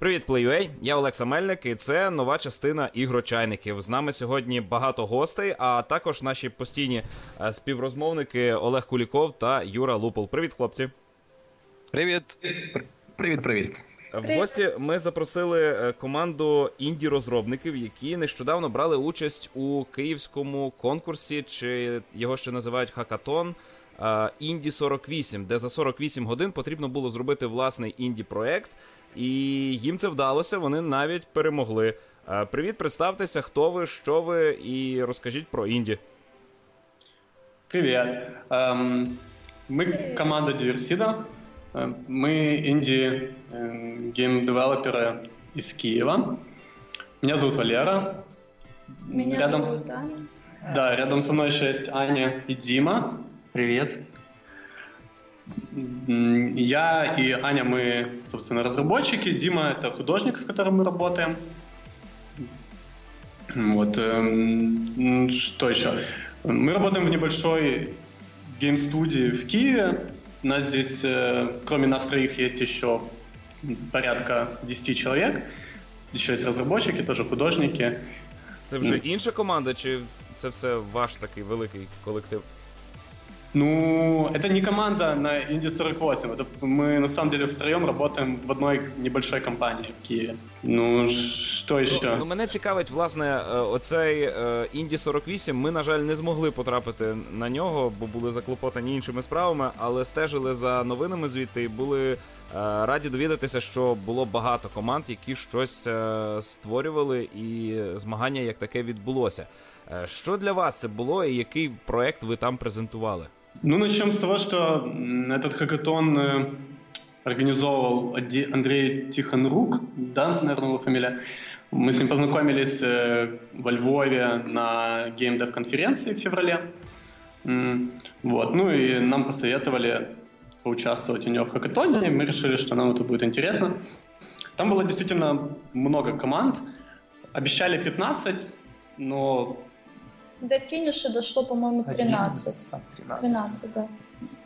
Привіт, Плеюей! Я Олекса Мельник, і це нова частина ігрочайників. З нами сьогодні багато гостей, а також наші постійні е, співрозмовники Олег Куліков та Юра Лупол. Привіт, хлопці! Привіт! Привіт, привіт. В гості ми запросили е, команду інді-розробників, які нещодавно брали участь у київському конкурсі, чи його ще називають Хакатон. Інді 48, де за 48 годин потрібно було зробити власний інді-проект, і їм це вдалося. Вони навіть перемогли. Привіт, представтеся, хто ви, що ви, і розкажіть про інді. Привіт. Um, мы команда Диверсида. Мы инди-гейм-девелоперы из Киева. Меня зовут Валера. Меня рядом... зовут Аня. Да, рядом со мной еще есть Аня и Дима. Привет. Я и Аня, мы, собственно, разработчики. Дима — это художник, с которым мы работаем. Вот. Эм, что еще? Мы работаем в небольшой гейм-студии в Киеве. У нас здесь, э, кроме нас троих, есть еще порядка 10 человек. Еще есть разработчики, тоже художники. Це вже інша команда, чи це все ваш такий великий колектив? Ну, это не команда на Инди 48. Это мы на самом деле втроем работаем в одной небольшой компании в Киеве. Ну, що ну, ще? Ну, мене цікавить, власне, е, оцей Інді 48. Ми, на жаль, не змогли потрапити на нього, бо були заклопотані іншими справами, але стежили за новинами звідти і були е, раді довідатися, що було багато команд, які щось е, створювали, і змагання як таке відбулося. Що для вас це було, і який проект ви там презентували? Ну, начнем с того, что этот хакатон э, организовывал Андрей Тихонрук, да, наверное, его фамилия. Мы с ним познакомились э, во Львове на геймдев-конференции в феврале. Вот. Ну и нам посоветовали поучаствовать у него в хакатоне, и мы решили, что нам это будет интересно. Там было действительно много команд. Обещали 15, но до финиша дошло, по-моему, 13. 13. 13, да.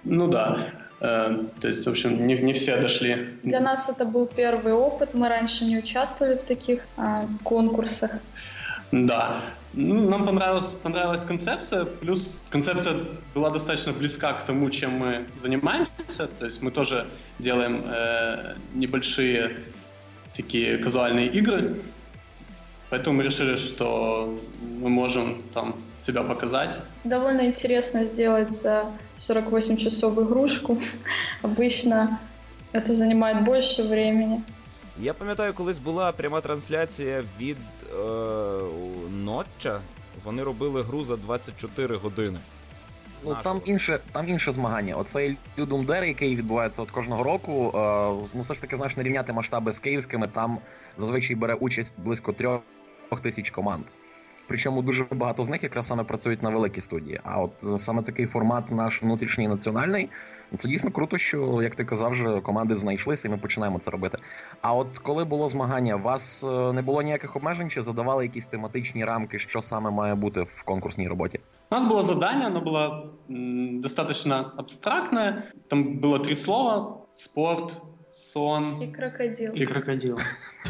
Ну да. Э, то есть, в общем, не, не все дошли. Для нас это был первый опыт. Мы раньше не участвовали в таких а, конкурсах. Да. Ну, нам понравилась, понравилась концепция, плюс концепция была достаточно близка к тому, чем мы занимаемся. То есть мы тоже делаем э, небольшие такие казуальные игры, Поэтому мы решили, что мы можем там себя показать. Довольно интересно сделать за 48 часов игрушку. Обычно это занимает больше времени. Я пам'ятаю, колись була пряма трансляція від е, Нотча. Вони робили гру за 24 години. Ну там інше там інше змагання. Оцей Людум Дер, який відбувається от кожного року. Е, ну все ж таки, знаєш, не рівняти масштаби з київськими. Там зазвичай бере участь близько трьох тисяч команд. Причому дуже багато з них якраз саме працюють на великій студії. А от е, саме такий формат наш внутрішній національний, це дійсно круто, що як ти казав, вже команди знайшлися, і ми починаємо це робити. А от коли було змагання, у вас е, не було ніяких обмежень, чи задавали якісь тематичні рамки, що саме має бути в конкурсній роботі? У нас було завдання, воно було достатньо абстрактне. Там було три слова: спорт, сон и крокодил. И крокодил.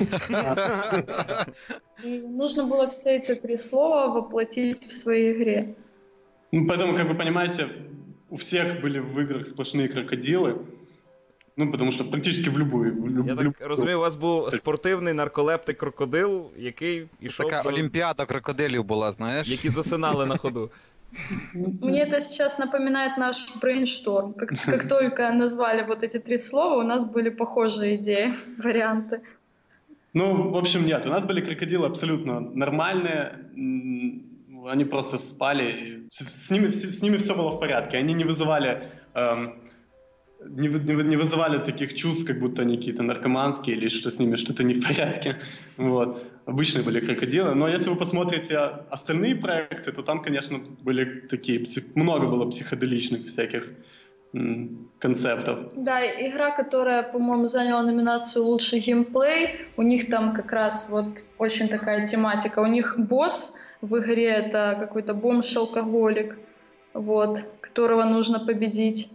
И нужно было все эти три слова воплотить в своей игре. Ну, поэтому, как вы понимаете, у всех были в играх сплошные крокодилы. Ну, потому що практично в любую. В люб... Я так розумію, у вас був спортивний нарколептик крокодил, який ішов. Така до... олімпіада крокодилів була, знаєш? Які засинали на ходу. Мне это сейчас напоминает наш брейншторм. Как, как только назвали вот эти три слова, у нас были похожие идеи, варианты. Ну, в общем, нет. У нас были крокодилы абсолютно нормальные. Они просто спали. С ними, с ними все было в порядке. Они не вызывали... Эм, не, не, не вызывали таких чувств, как будто они какие-то наркоманские или что с ними что-то не в порядке. Вот. Обычные были крокодилы. Но если вы посмотрите остальные проекты, то там, конечно, были такие... Много было психоделичных всяких концептов. Да, игра, которая, по-моему, заняла номинацию «Лучший геймплей», у них там как раз вот очень такая тематика. У них босс в игре — это какой-то бомж-алкоголик, вот, которого нужно победить.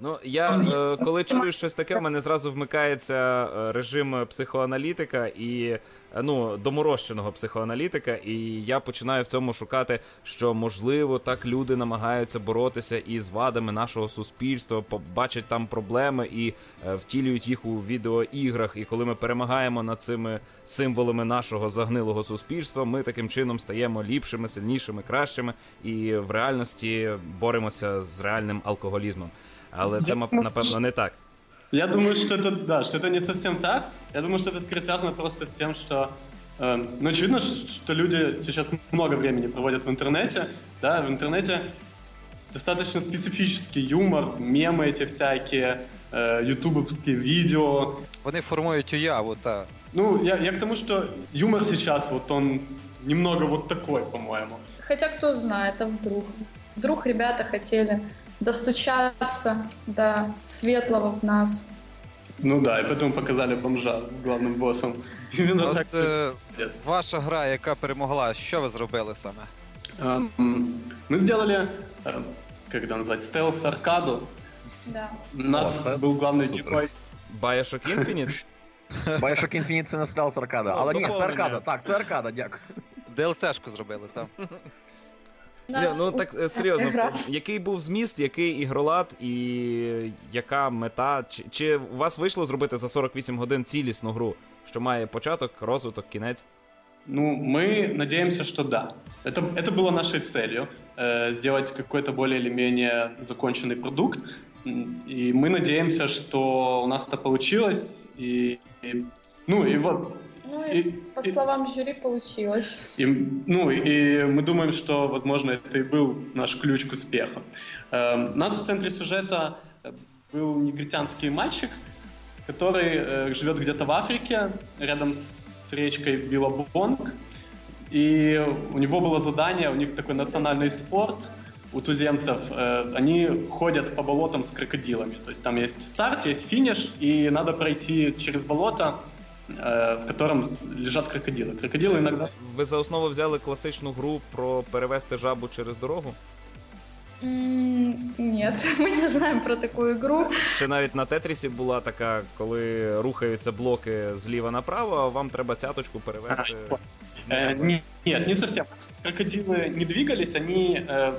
Ну, я е, коли чую щось таке, в мене зразу вмикається е, режим психоаналітика і ну, доморощеного психоаналітика, і я починаю в цьому шукати, що можливо так люди намагаються боротися із вадами нашого суспільства, побачать там проблеми і е, втілюють їх у відеоіграх. І коли ми перемагаємо над цими символами нашого загнилого суспільства, ми таким чином стаємо ліпшими, сильнішими, кращими, і в реальності боремося з реальним алкоголізмом. Але це напевно не так. Я думаю, что это, да, что это не совсем так. Я думаю, что это скорее связано просто с тем, что, э, ну, очевидно, что люди сейчас много времени проводят в интернете, да, в интернете достаточно специфический юмор, мемы эти всякие, э, ютубовские видео. Вони формують уяву, та. Ну, я, я к тому, что юмор сейчас, вот он немного вот такой, по-моему. Хотя кто знает, а вдруг? Вдруг ребята хотели достучаться до светлого в нас. Ну да, и поэтому показали бомжа главным боссом. Именно От так. е, Нет. ваша гра, яка перемогла, що ви зробили саме? А, м, Мы сделали, э, как это назвать, стелс-аркаду. Да. У нас О, це- был главный це супер. герой. Bioshock Infinite? Bioshock Infinite це не стелс аркада. Але ні, це доповнення. аркада. Так, це аркада, дякую. ДЛЦшку зробили, так. У Ні, нас ну у- так е, серйозно, гра. який був зміст, який ігролад і яка мета? Чи, чи у вас вийшло зробити за 48 годин цілісну гру, що має початок, розвиток, кінець? Ну, мы надеемся, что да. Это, это было нашей целью, э, сделать какой-то более или менее законченный продукт. М, И мы надеемся, что у нас это получилось. И, и- ну, и вот Ну И- и, по и- словам жюри, получилось. И, ну, и мы думаем, что, возможно, это и был наш ключ к успеху. Эм, У нас в центре сюжета э, был негритянский мальчик, который э, живет где-то в Африке, рядом с речкой Билабонг. И у него было задание, у них такой национальный спорт у туземцев. Э, Они ходят по болотам с крокодилами. То есть там есть старт, есть финиш, и надо пройти через болото, э, в котором с- лежат крокодилы. Крокодилы иногда Ви за основу взяли класичну гру про перевести жабу через дорогу? М, Нет, мы не знаем про такую игру. Ще навіть на Тетрісі була така, коли рухаються блоки зліва направо, а вам треба цяточку перевести. Э, не- нет, не совсем. Крокодилы не двигались, они э,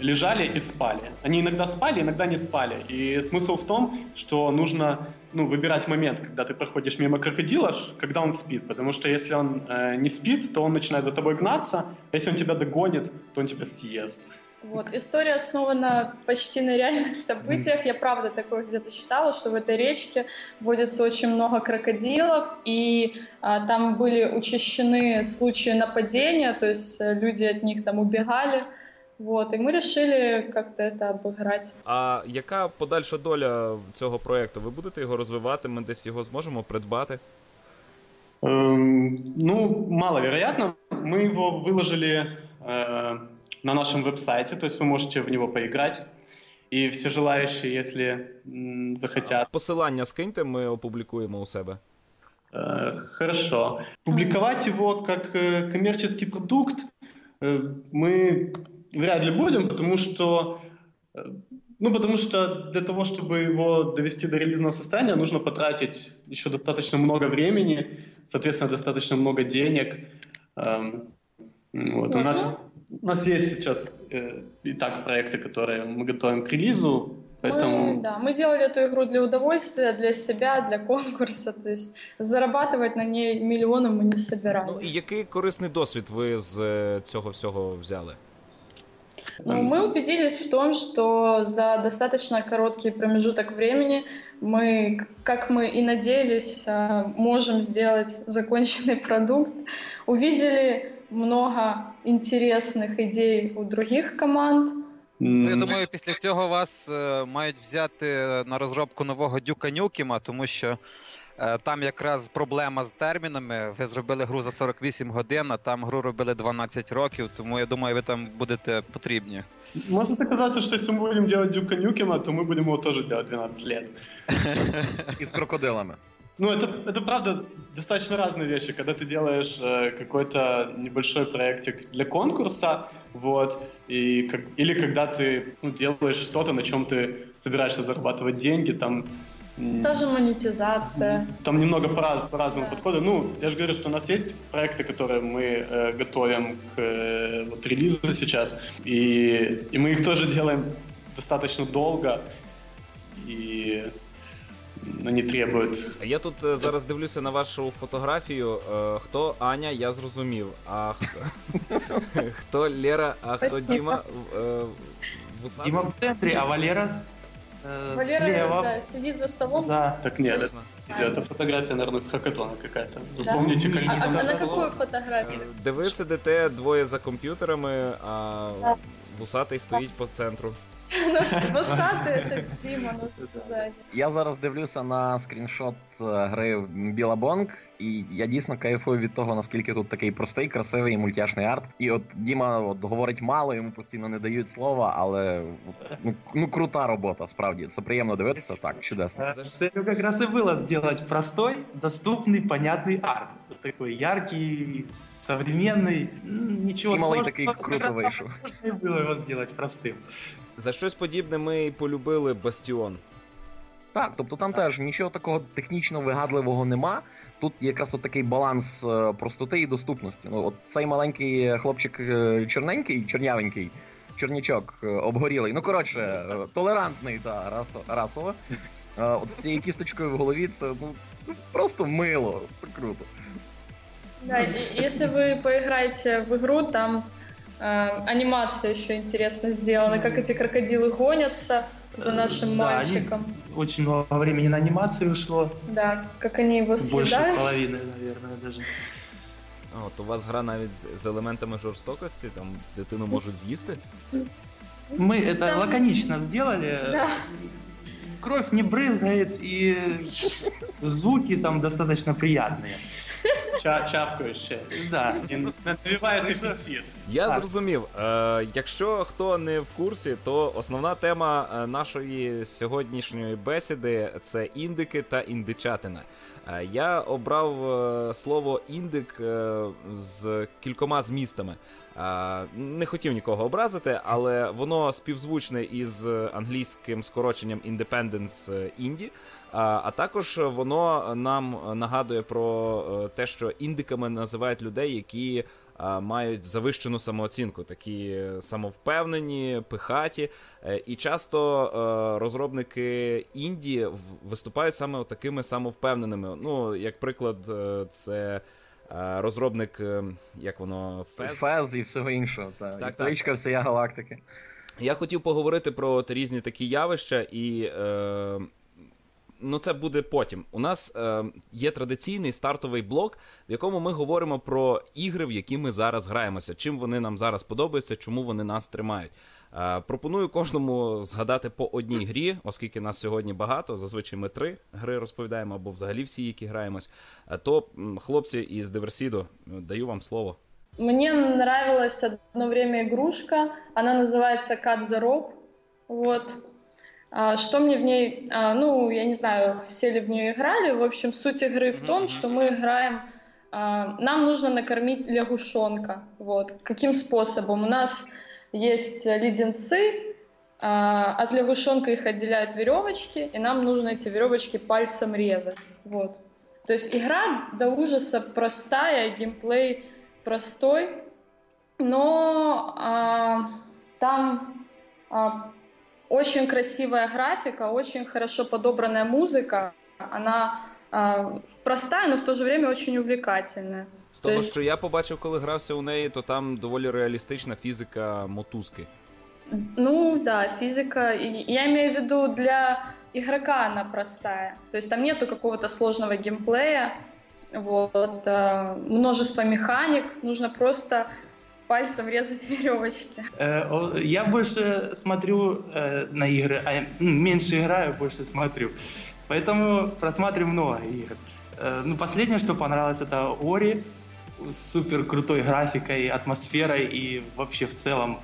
лежали и спали. Они иногда спали, иногда не спали. И смысл в том, что нужно ну, выбирать момент, когда ты проходишь мимо крокодила, когда он спит. Потому что если он э, не спит, то он начинает за тобой гнаться. Если он тебя догонит, то он тебя съест. Вот. История основана почти на реальных событиях. Я правда такое где-то читала, что в этой речке водится очень много крокодилов, и а, там были учащены случаи нападения, то есть э, люди от них там убегали. Вот, и мы решили как-то это обыграть. А яка подальша доля цього проекту? Ви будете його розвивати? Ми десь його зможемо придбати? Эм, ну, маловероятно. Мы его выложили э, на нашем веб-сайте, то есть вы можете в него поиграть. И все желающие, если м, захотят. Посилання скиньте, ми опублікуємо у себе. Э, хорошо. Публиковать его как э, коммерческий продукт э, мы вряд ли будем, потому что э, ну, потому что для того, чтобы его довести до релизного состояния, нужно потратить еще достаточно много времени, соответственно, достаточно много денег. Эм, Вот. У, нас, у нас есть сейчас э, и так проекты, которые мы готовим к релизу, поэтому... Мы, да, мы делали эту игру для удовольствия, для себя, для конкурса, то есть зарабатывать на ней миллионы мы не Ну і собирались. який корисний досвід ви з е, цього всього взяли? Ну, мы убедились в том, что за достаточно короткий промежуток времени мы, как мы и надеялись, а, можем сделать законченный продукт. Увидели много интересных идей у других команд. Ну, я м, думаю, після цього вас е, мають взяти на розробку нового Дюка Нюкіма, тому що е, там якраз проблема з термінами. Ви зробили гру за 48 годин, а там гру робили 12 років, тому я думаю, ви там будете потрібні. Может оказаться, что если мы будем делать Дюка Нюкема, то мы будем его тоже делать 12 лет. І з крокодилами. Ну, это, это правда достаточно разные вещи, когда ты делаешь э, какой-то небольшой проектик для конкурса, вот, и как, или когда ты ну, делаешь что-то, на чем ты собираешься зарабатывать деньги, там Тоже монетизация. Там немного по- по-разному Да. подхода. Ну, я же говорю, что у нас есть проекты, которые мы э, готовим к э, вот, релизу сейчас, и, и мы их тоже делаем достаточно долго, и они требуют... А Я тут е, зараз дивлюся на вашу фотографію. Е, Хто Аня, я зрозумів. А хто, хто Лера, а хто Спасибо. Діма? Е, Вусатий? Дима в центре, а Валера э, Валера слева. да, сидит за столом. Да. Так нет, Точно. это, это фотография, наверное, с хакатона какая-то. Вы Да? помните, как А, а- там а на это было? какую фотографию? Де ви сидите двоє за комп'ютерами, а Да. вусатий стоїть по центру. Высоты это Дима ну, сзади. Я зараз дивлюся на скріншот е, гри Білабонг, і я дійсно кайфую від того, наскільки тут такий простий, красивий і мультяшний арт. І от Діма от, говорить мало, йому постійно не дають слова, але ну, ну крута робота, справді. Це приємно дивитися. Так, чудесно. Э, Целью как раз и было сделать простой, доступный, понятный арт. Вот Такой яркий, современный, м, ничего И малый сложного. такой Как круто раз самое вышел. сложное было его сделать простым. За щось подібне ми і полюбили Бастіон. Так, тобто там теж нічого такого технічно вигадливого нема. Тут якраз от такий баланс е, простоти і доступності. Ну, от цей маленький хлопчик е, чорненький, чорнявенький, чорнячок е, обгорілий. Ну, коротше, е, толерантний та расо, расово. Е, От з цією кісточкою в голові це ну, ну, просто мило, це круто. Да, и если вы поиграете в игру, там э, анимация еще интересно сделана, как эти крокодилы гонятся за нашим Да, они- мальчиком. Очень много времени на анимацию ушло. Да, как они его Больше съедают. половины, наверное, даже. А, От у вас гра навіть з елементами жорстокості, там дитину можуть з'їсти. Мы это Там- лаконично сделали. Да. Кровь не брызгает, и звуки там достаточно приятные. Ча- ще. Да. И навевает аппетит. Я зрозумів. Е, якщо хто не в курсі, то основна тема е, нашої сьогоднішньої бесіди це індики та індичатина. Е, я обрав е, слово індик з кількома змістами. Е, не хотів нікого образити, але воно співзвучне із англійським скороченням Independence е, Indie. А, також воно нам нагадує про е, те, що індиками називають людей, які мають завищену самооцінку, такі самовпевнені, пихаті. Е, І часто е, розробники інді в- виступають саме такими самовпевненими. Ну, як приклад, е, це е, розробник, е, як воно, Фез. Фез і всього іншого. Та. Так, Історичка всія галактики. Я хотів поговорити про от різні такі явища, і е, ну це буде потім. У нас е, є традиційний стартовий блок, в якому ми говоримо про ігри, в які ми зараз граємося, чим вони нам зараз подобаються, чому вони нас тримають. Е, пропоную кожному згадати по одній грі, оскільки нас сьогодні багато. Зазвичай ми три гри розповідаємо, або взагалі всі, які граємось. Е, то м, хлопці із Диверсіду, е, даю вам слово. Мне нравилась одно время игрушка, она называется Cut the Rope. Вот. А, Что мне в ней, а, ну, я не знаю, все ли в нее играли. В общем, суть игры в Мгм, том, мгм. что мы играем, а, нам нужно накормить лягушонка. Вот. Каким способом? У нас есть леденцы, а, от лягушонка их отделяют веревочки, и нам нужно эти веревочки пальцем резать. Вот. То есть игра до ужаса простая, геймплей простой, но а, там а, очень красивая графика, очень хорошо подобранная музыка. Она а, простая, но в то же время очень увлекательная. З того, То есть- що я побачив, коли грався у неї, то там доволі реалістична фізика мотузки. Ну да, физика. и Я имею в виду для игрока она простая. То есть там нету какого-то сложного геймплея, вот, а, множество механик. Нужно просто пальцем резать веревочки. Э, о, Я больше смотрю э, на игры, а м, меньше играю, больше смотрю. Поэтому просматриваю много игр. Э, Ну, последнее, что понравилось, это Ори. Супер крутой графикой, атмосферой и вообще в целом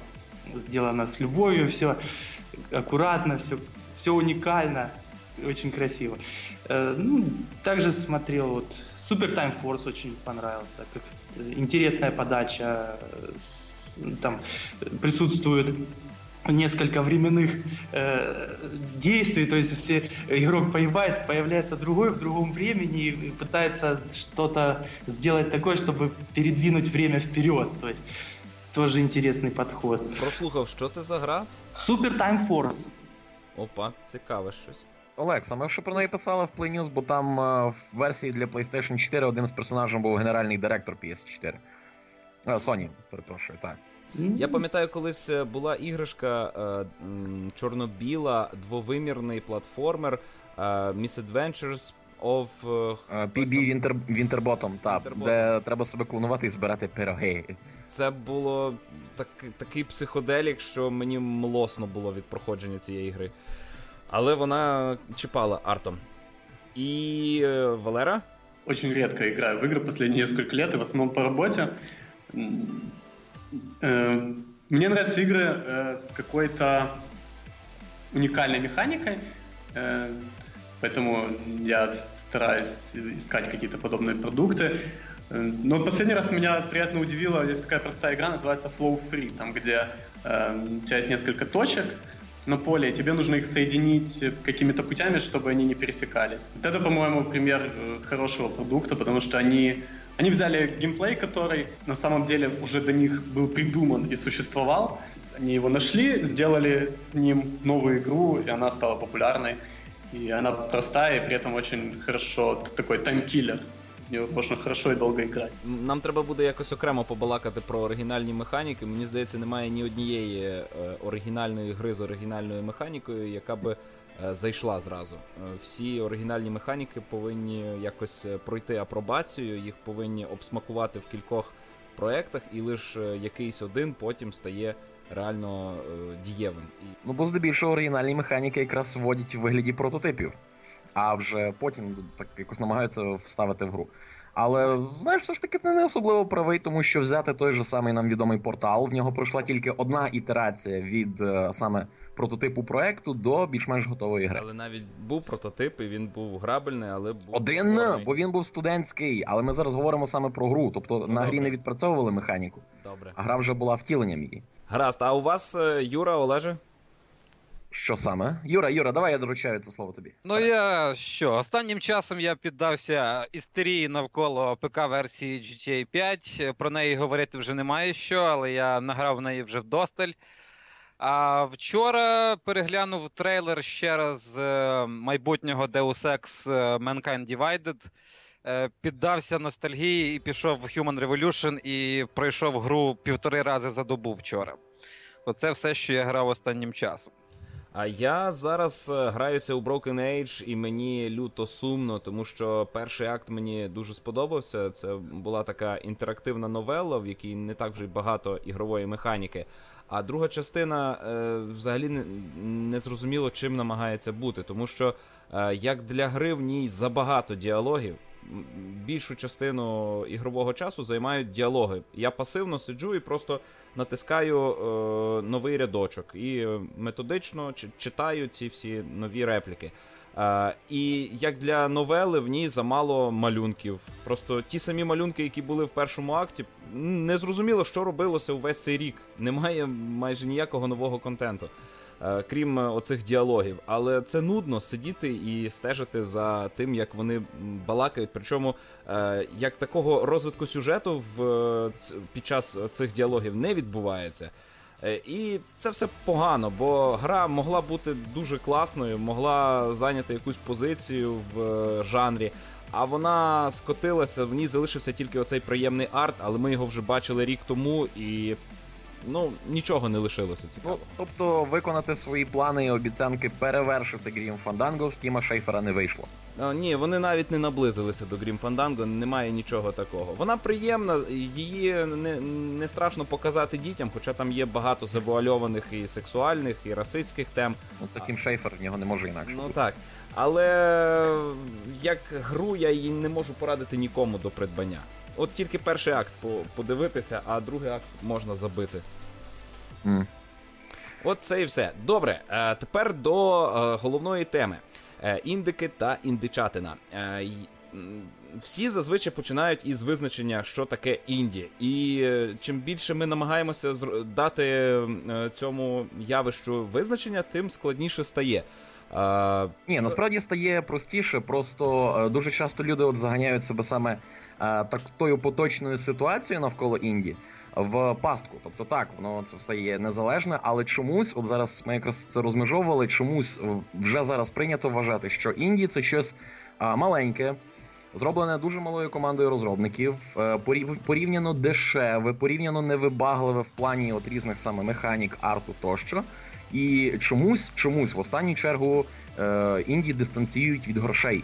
сделано с любовью, все аккуратно, все, все уникально. очень красиво. Э, ну, также смотрел вот Super Time Force очень понравился, как интересная подача, там присутствует несколько временных э, действий, то есть если игрок погибает, появляется другой в другом времени и пытается что-то сделать такое, чтобы передвинуть время вперед. То есть тоже интересний підход. Прослухав, що це за гра? Super Time Force. Опа, цікаве щось. Олекса, ми вже про неї писали в Play News, бо там е, в версії для PlayStation 4 одним з персонажів був генеральний директор PS4. А, Sony, перепрошую, так. Я пам'ятаю, колись е, була іграшка е, м, чорно-біла, двовимірний платформер е, Miss Adventures of. PB Winter, Winterbottom, так, Winterbottom. де треба себе клонувати і збирати пироги. Це було так, такий психоделік, що мені млосно було від проходження цієї гри. Але вона чіпала артом. І е, Валера? Очень редко играю в игры последние несколько лет, и в основном по работе. Э, Мне нравятся игры э, с какой-то уникальной механикой, э, поэтому я стараюсь искать какие-то подобные продукты. Но последний раз меня приятно удивило, есть такая простая игра, называется Flow Free, там где э, у тебя есть несколько точек, на поле, и тебе нужно их соединить какими-то путями, чтобы они не пересекались. Вот это, по-моему, пример хорошего продукта, потому что они, они взяли геймплей, который на самом деле уже до них был придуман и существовал. Они его нашли, сделали с ним новую игру, и она стала популярной. И она простая, и при этом очень хорошо, такой таймкиллер. В нее можно хорошо и долго играть. Нам треба буде якось окремо побалакати про оригінальні механіки. Мені здається, немає ні однієї е, оригінальної гри з оригінальною механікою, яка би е, зайшла зразу. Е, Всі оригінальні механіки повинні якось е, пройти апробацію, їх повинні обсмакувати в кількох проектах, і лише е, якийсь один потім стає реально е, дієвим. Ну, бо здебільшого оригінальні механіки якраз вводять в вигляді прототипів, а вже потім так якось намагаються вставити в гру. Але знаєш, все ж таки ти не особливо правий, тому що взяти той же самий нам відомий портал, в нього пройшла тільки одна ітерація від е, саме прототипу проекту до більш-менш готової гри. Але навіть був прототип, і він був грабельний, але був Один, створений. бо він був студентський, але ми зараз говоримо саме про гру. Тобто на грі не відпрацьовували механіку, Добре. а гра вже була втіленням її. Гаразд, а у вас, е, Юра, Олеже? Що саме? Юра, Юра, давай я доручаю це слово тобі. Ну я що, останнім часом я піддався істерії навколо ПК-версії GTA 5. Про неї говорити вже немає що, але я награв в неї вже вдосталь. А вчора переглянув трейлер ще раз е, майбутнього Deus Ex е, Mankind Divided. Е, Піддався ностальгії і пішов в Human Revolution і пройшов гру півтори рази за добу вчора. Оце все, що я грав останнім часом. А я зараз е, граюся у Broken Age, і мені люто сумно, тому що перший акт мені дуже сподобався. Це була така інтерактивна новела, в якій не так вже багато ігрової механіки. А друга частина е, взагалі не, зрозуміло, чим намагається бути, тому що е, як для гри в ній забагато діалогів. Більшу частину ігрового часу займають діалоги. Я пасивно сиджу і просто натискаю е, новий рядочок і методично чи- читаю ці всі нові репліки. Е, і як для новели, в ній замало малюнків. Просто ті самі малюнки, які були в першому акті, не зрозуміло, що робилося увесь цей рік. Немає майже ніякого нового контенту. Е, Крім е, оцих діалогів, але це нудно сидіти і стежити за тим, як вони балакають. Причому е, як такого розвитку сюжету в під час цих діалогів не відбувається. І це все погано, бо гра могла бути дуже класною, могла зайняти якусь позицію в жанрі. А вона скотилася, в ній залишився тільки оцей приємний арт, але ми його вже бачили рік тому, і ну нічого не лишилося Ну, цікавого. тобто виконати свої плани і обіцянки перевершити Грім Фанданго з Тіма Шейфера не вийшло. А, ні, вони навіть не наблизилися до Grim Fandango, немає нічого такого. Вона приємна, її не, не страшно показати дітям, хоча там є багато завуальованих і сексуальних, і расистських тем. Ну це Тім Шейфер, в нього не може інакше. Ну бути. так. Але як гру я її не можу порадити нікому до придбання. От тільки перший акт подивитися, а другий акт можна забити. М. От це і все. Добре, е, тепер до е, головної теми. е, індики та індичатина. Всі зазвичай починають із визначення, що таке інді. І чим більше ми намагаємося дати цьому явищу визначення, тим складніше стає. А... Ні, насправді стає простіше, просто е, дуже часто люди от заганяють себе саме так тою поточною ситуацією навколо Інді в пастку. Тобто так, воно це все є незалежне, але чомусь, от зараз ми якраз це розмежовували, чомусь вже зараз прийнято вважати, що Інді це щось маленьке. Зроблене дуже малою командою розробників, е, порівняно дешеве, порівняно невибагливе в плані от різних саме механік, арту тощо. І чомусь, чомусь в останню чергу е, інді дистанціюють від грошей.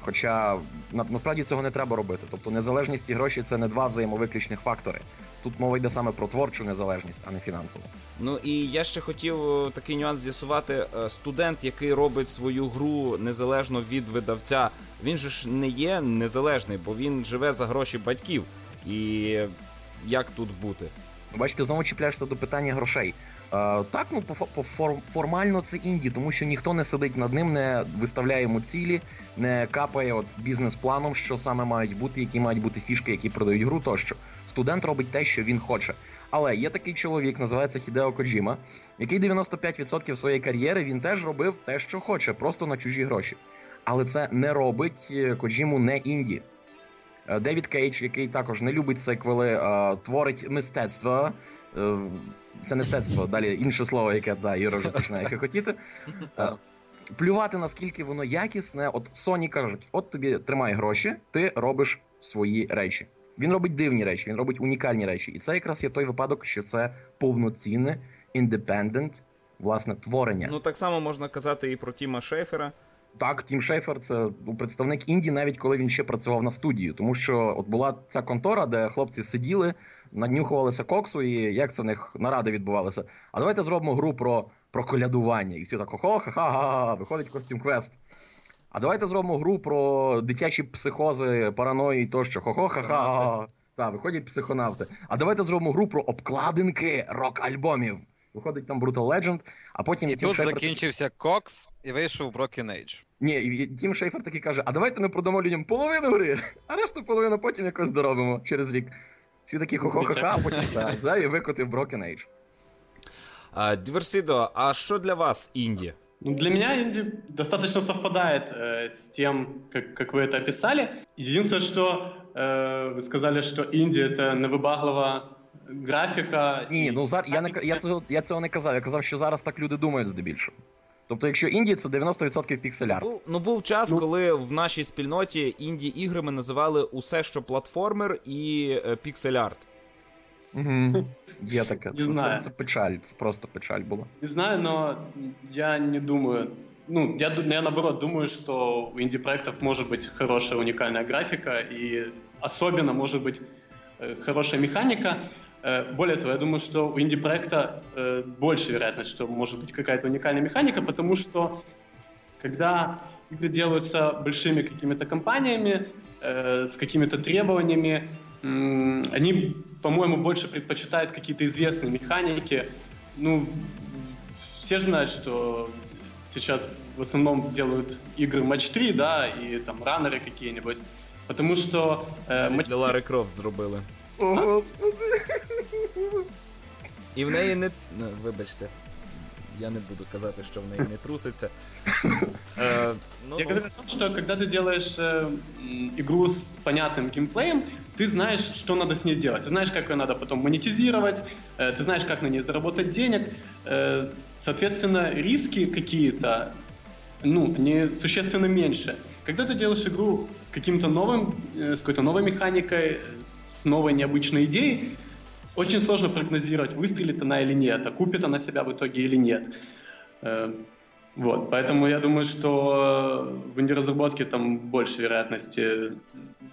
Хоча на, насправді цього не треба робити. Тобто незалежність і гроші це не два взаємовиключних фактори. Тут мова йде саме про творчу незалежність, а не фінансову. Ну і я ще хотів е, такий нюанс з'ясувати. Е, студент, який робить свою гру незалежно від видавця, він же ж не є незалежний, бо він живе за гроші батьків. І як тут бути? Бачите, знову чіпляєшся до питання грошей. Е, так, ну по, формально це інді, тому що ніхто не сидить над ним, не виставляє йому цілі, не капає от бізнес-планом, що саме мають бути, які мають бути фішки, які продають гру. Тощо студент робить те, що він хоче. Але є такий чоловік, називається Хідео Коджіма, який 95% своєї кар'єри він теж робив те, що хоче, просто на чужі гроші. Але це не робить е, Коджіму не інді. Е, Девід Кейдж, який також не любить сиквели, творить мистецтво. Це мистецтво, далі інше слово, яке да, Юра вже починає хихотіти. Е, плювати, наскільки воно якісне, от Sony кажуть: от тобі тримай гроші, ти робиш свої речі. Він робить дивні речі, він робить унікальні речі. І це якраз є той випадок, що це повноцінне, індепендент, власне, творення. Ну так само можна казати і про Тіма Шейфера. Так, Тім Шейфер це ну, представник Інді, навіть коли він ще працював на студію. Тому що от була ця контора, де хлопці сиділи, наднюхувалися коксу, і як це в них наради відбувалися. А давайте зробимо гру про про колядування. І всі так хо ха ха ха виходить костюм квест. А давайте зробимо гру про дитячі психози, параної тощо. Хо-хо-ха-ха. Так, виходять психонавти. А давайте зробимо гру про обкладинки рок-альбомів. Виходить там Brutal Legend, а потім. І тут Шейфер... закінчився Кокс і вийшов Broken Age. Ні, і Тім Шейфер таки каже: а давайте ми продамо людям половину гри, а решту половину потім якось доробимо через рік. Всі такі хо-хо-ха-ха, а потім так, взяв і викотив Broken Age. А, Диверсидо, а что для вас инди? Ну, для меня инди достаточно совпадает э, с тем, как, как вы это описали. Единственное, что э, вы сказали, что инди это невибаглива графіка. Ні, ну зараз я не я цього, я цього не казав. Я казав, що зараз так люди думають здебільшого. Тобто, якщо інді, це 90% піксель-арт. Ну, ну був час, ну, коли в нашій спільноті інді іграми називали усе, що платформер і е, піксель-арт. Угу. Є таке. Не це, знаю. Це, це печаль, це просто печаль була. Не знаю, но я не думаю. Ну, я, я наоборот думаю, что у инди-проектов может быть хорошая уникальная графика и особенно может быть э, хорошая механика. Э, более того, я думаю, что у инди-проекта э, больше вероятность, что может быть какая-то уникальная механика, потому что когда игры делаются большими какими-то компаниями, э, с какими-то требованиями, они, по-моему, больше предпочитают какие-то известные механики. Ну, все же знают, что сейчас в основном делают игры матч 3, да, и там раннеры какие-нибудь. Потому что... Э, матч... Для Лари Крофт зробили. О, господи. І в неї не. Ну, вибачте. Я не буду казати, що в неї не труситься. Э, ну, Я говорю о том, что когда ты делаешь э, игру с понятным геймплеем, ты знаешь, что надо с ней делать. Ты знаешь, как ее надо потом монетизировать, э, ты знаешь, как на ней заработать денег. Э, соответственно, риски какие-то, ну, они существенно меньше. Когда ты делаешь игру с каким-то новым, э, с какой-то новой механикой, с новой необычной идеей, очень сложно прогнозировать, выстрелит она или нет, а купит она себя в итоге или нет. Э, вот, поэтому я думаю, что в инди-разработке там больше вероятности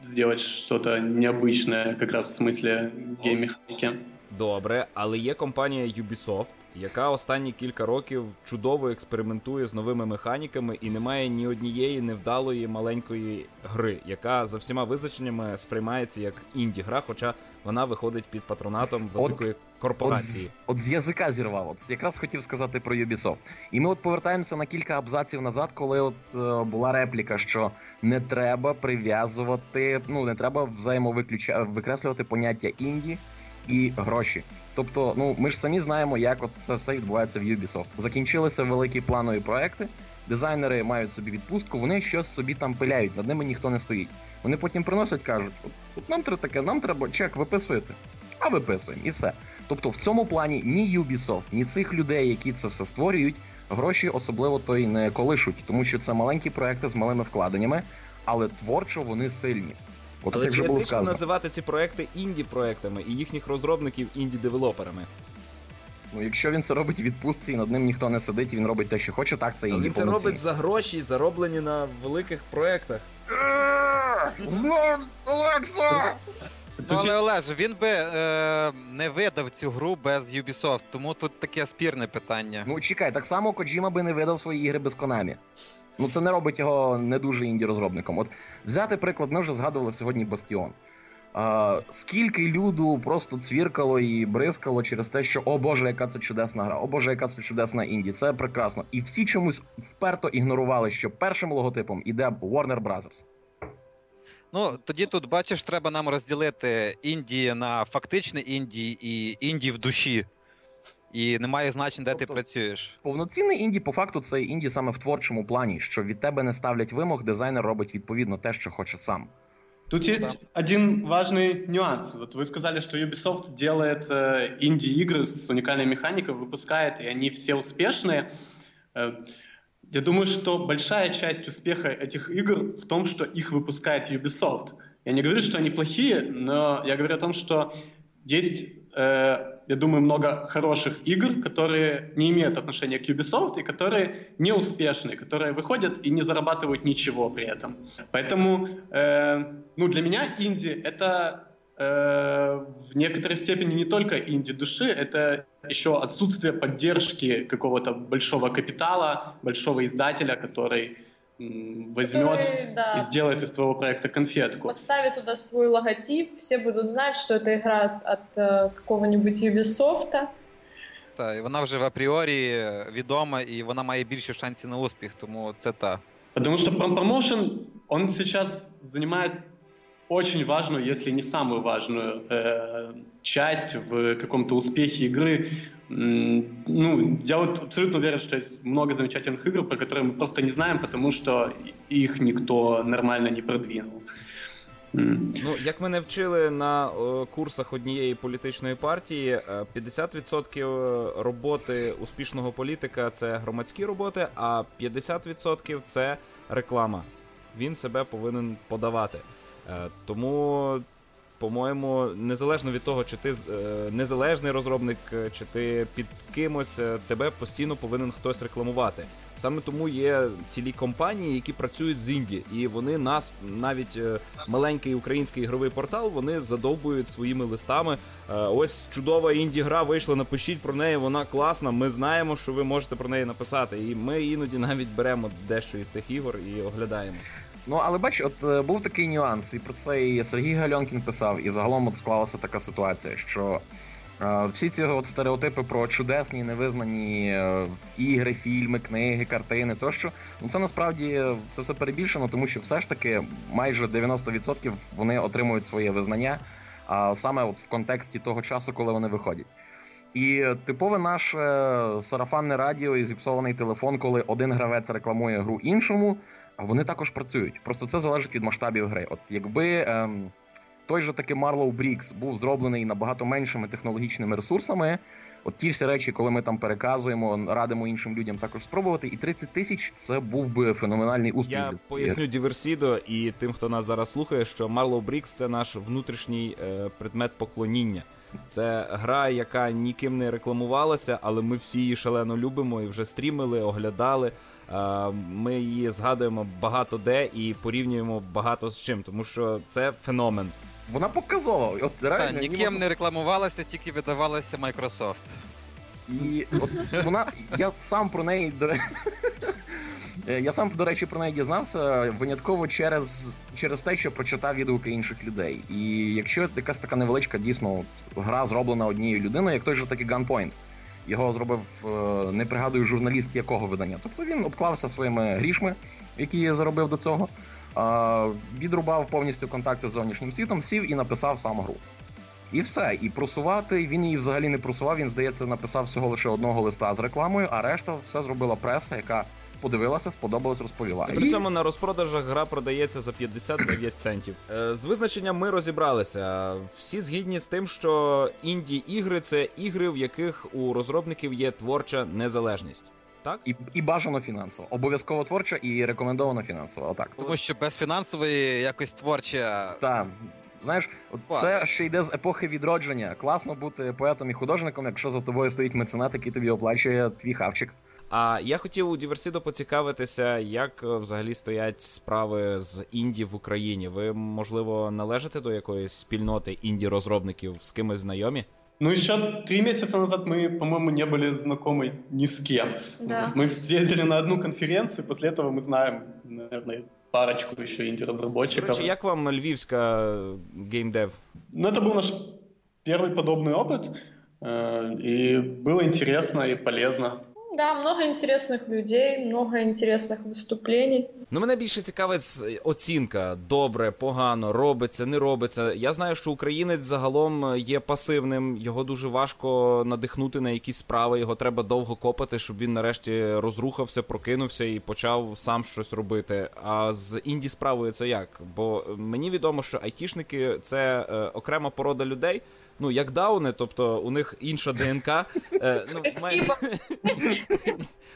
сделать что-то необычное, как раз в смысле гейм-механіки. Добре, але є компанія Ubisoft, яка останні кілька років чудово експериментує з новими механіками і не має ні однієї невдалої маленької гри, яка за всіма визначеннями сприймається як інді-гра, хоча вона виходить під патронатом великої корпорації. От, з, от з язика зірвав. От якраз хотів сказати про Ubisoft. І ми от повертаємося на кілька абзаців назад, коли от е, була репліка, що не треба прив'язувати, ну не треба взаємовикреслювати поняття інді і гроші. Тобто, ну ми ж самі знаємо, як от це все відбувається в Ubisoft. Закінчилися великі планові проекти. Дизайнери мають собі відпустку, вони щось собі там пиляють, над ними ніхто не стоїть. Вони потім приносять, кажуть: от, нам треба таке, нам треба чек виписуєте. А виписуємо і все. Тобто, в цьому плані ні Ubisoft, ні цих людей, які це все створюють, гроші особливо то й не колишуть, тому що це маленькі проекти з малими вкладеннями, але творчо вони сильні. От Але як вже було сказано. називати ці проекти інді-проектами і їхніх розробників інді-девелоперами. Ну, якщо він це робить в відпустці, і над ним ніхто не сидить, і він робить те, що хоче, так це інді Він це робить за гроші, зароблені на великих проектах. Олекса! Ну, але Олеж, він би е, не видав цю гру без Ubisoft, тому тут таке спірне питання. Ну чекай, так само Коджіма би не видав свої ігри без Konami. Ну це не робить його не дуже інді розробником. От взяти приклад, ми вже згадували сьогодні Бастіон. А, Скільки люду просто цвіркало і бризкало через те, що о Боже, яка це чудесна гра, о Боже, яка це чудесна інді, це прекрасно. І всі чомусь вперто ігнорували, що першим логотипом іде Warner Brothers. Ну, тоді тут, бачиш, треба нам розділити Індії на фактичне Індії і Індії в душі І немає значення, де тобто, ти працюєш. Повноцінний інді, по факту, це інді саме в творчому плані, що від тебе не ставлять вимог, дизайнер робить відповідно те, що хоче сам. Тут есть да. один важный нюанс. Вот вы сказали, что Ubisoft делает э, инди-игры с уникальной механикой, выпускает, и они все успешные. Э, я думаю, что большая часть успеха этих игр в том, что их выпускает Ubisoft. Я не говорю, что они плохие, но я говорю о том, что есть э, я думаю, много хороших игр, которые не имеют отношения к Ubisoft и которые не успешны, которые выходят и не зарабатывают ничего при этом. Поэтому, э, ну, для меня инди — это э, в некоторой степени не только инди души, это еще отсутствие поддержки какого-то большого капитала, большого издателя, который возьмет который, да, и сделает из твоего проекта конфетку. Поставит туда свой логотип, все будут знать, что это игра от, от э, какого-нибудь Ubisoft. Так, і вона вже в апріорі відома, і вона має більше шансів на успіх, тому це та. Потому что промоушен, он сейчас занимает очень важную, если не самую важную э, часть в каком-то успехе игры. Ну, я вот абсолютно уверен, что есть много замечательных игр, про которые мы просто не знаем, потому что их никто нормально не продвинул. Ну, як мене вчили на о, курсах однієї політичної партії, 50% е, роботи успішного політика це громадські роботи, а 50% це реклама. Він себе повинен подавати. Е, тому по-моєму, незалежно від того, чи ти е, незалежний розробник, е, чи ти під кимось, е, тебе постійно повинен хтось рекламувати. Саме тому є цілі компанії, які працюють з інді, і вони нас, навіть маленький український ігровий портал, вони задовбують своїми листами. Ось чудова інді-гра вийшла. Напишіть про неї, вона класна. Ми знаємо, що ви можете про неї написати. І ми іноді навіть беремо дещо із тих ігор і оглядаємо. Ну, але бач, от е, був такий нюанс, і про це і Сергій Гальонкін писав, і загалом от склалася така ситуація, що е, всі ці от стереотипи про чудесні, невизнані е, ігри, фільми, книги, картини тощо, ну це насправді це все перебільшено, тому що все ж таки майже 90% вони отримують своє визнання, а саме от в контексті того часу, коли вони виходять. І типове наше сарафанне радіо і зіпсований телефон, коли один гравець рекламує гру іншому вони також працюють. Просто це залежить від масштабів гри. От якби ем, той же таки Marlow Briggs був зроблений набагато меншими технологічними ресурсами. От ті всі речі, коли ми там переказуємо, радимо іншим людям також спробувати. І 30 тисяч це був би феноменальний успіх. Я поясню Діверсідо і тим, хто нас зараз слухає, що Marlow Briggs це наш внутрішній е, предмет поклоніння. Це гра, яка ніким не рекламувалася, але ми всі її шалено любимо і вже стрімили, оглядали. Ми її згадуємо багато де і порівнюємо багато з чим, тому що це феномен. Вона показова. От реально, Та, ніким не рекламувалася, тільки видавалася Microsoft. І от вона, я сам про неї Е, я сам, до речі, про неї дізнався винятково через через те, що прочитав відгуки інших людей. І якщо якась така невеличка, дійсно, гра зроблена однією людиною, як той же такий Gunpoint, його зробив, е, не пригадую, журналіст якого видання. Тобто він обклався своїми грішми, які я заробив до цього, відрубав повністю контакти з зовнішнім світом, сів і написав сам гру. І все. І просувати він її взагалі не просував. Він, здається, написав всього лише одного листа з рекламою, а решта все зробила преса, яка подивилася, сподобалось, розповіла. При цьому на розпродажах гра продається за 59 центів. Е, з визначенням ми розібралися. Всі згідні з тим, що інді ігри це ігри, в яких у розробників є творча незалежність. Так і і бажано фінансово. Обов'язково творча і рекомендовано фінансово. Отак. Тому що без фінансової якось творча. Так. Знаєш, це ще йде з епохи відродження. Класно бути поетом і художником, якщо за тобою стоїть меценат, який тобі оплачує твій хавчик. А я хотів у Діверсідо поцікавитися, як е, взагалі стоять справи з інді в Україні. Ви, можливо, належите до якоїсь спільноти інді-розробників з кимось знайомі? Ну, еще три месяца назад мы, по-моему, не были знакомы ни с кем. Да. Мы съездили на одну конференцию, после этого мы знаем, наверное, парочку еще инди-разработчиков. Короче, як вам львівська геймдев? Ну, это был наш первый подобный опыт, э, и было интересно и полезно. Да, много интересных людей, много интересных виступлений. Ну, мене більше цікавить оцінка: добре, погано, робиться, не робиться. Я знаю, що українець загалом є пасивним, його дуже важко надихнути на якісь справи. Його треба довго копати, щоб він нарешті розрухався, прокинувся і почав сам щось робити. А з інді справою це як? Бо мені відомо, що айтішники це е, окрема порода людей ну, як дауни, тобто у них інша ДНК. Е, ну,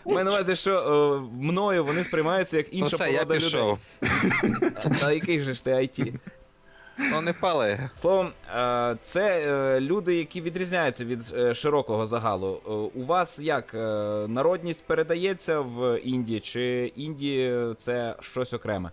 Маю на увазі, що е, мною вони сприймаються як інша ну, все, порода я людей. Та який же ж ти IT? Ну, не пали. Словом, е, це е, люди, які відрізняються від е, широкого загалу. У вас як народність передається в Індії, чи Індії це щось окреме?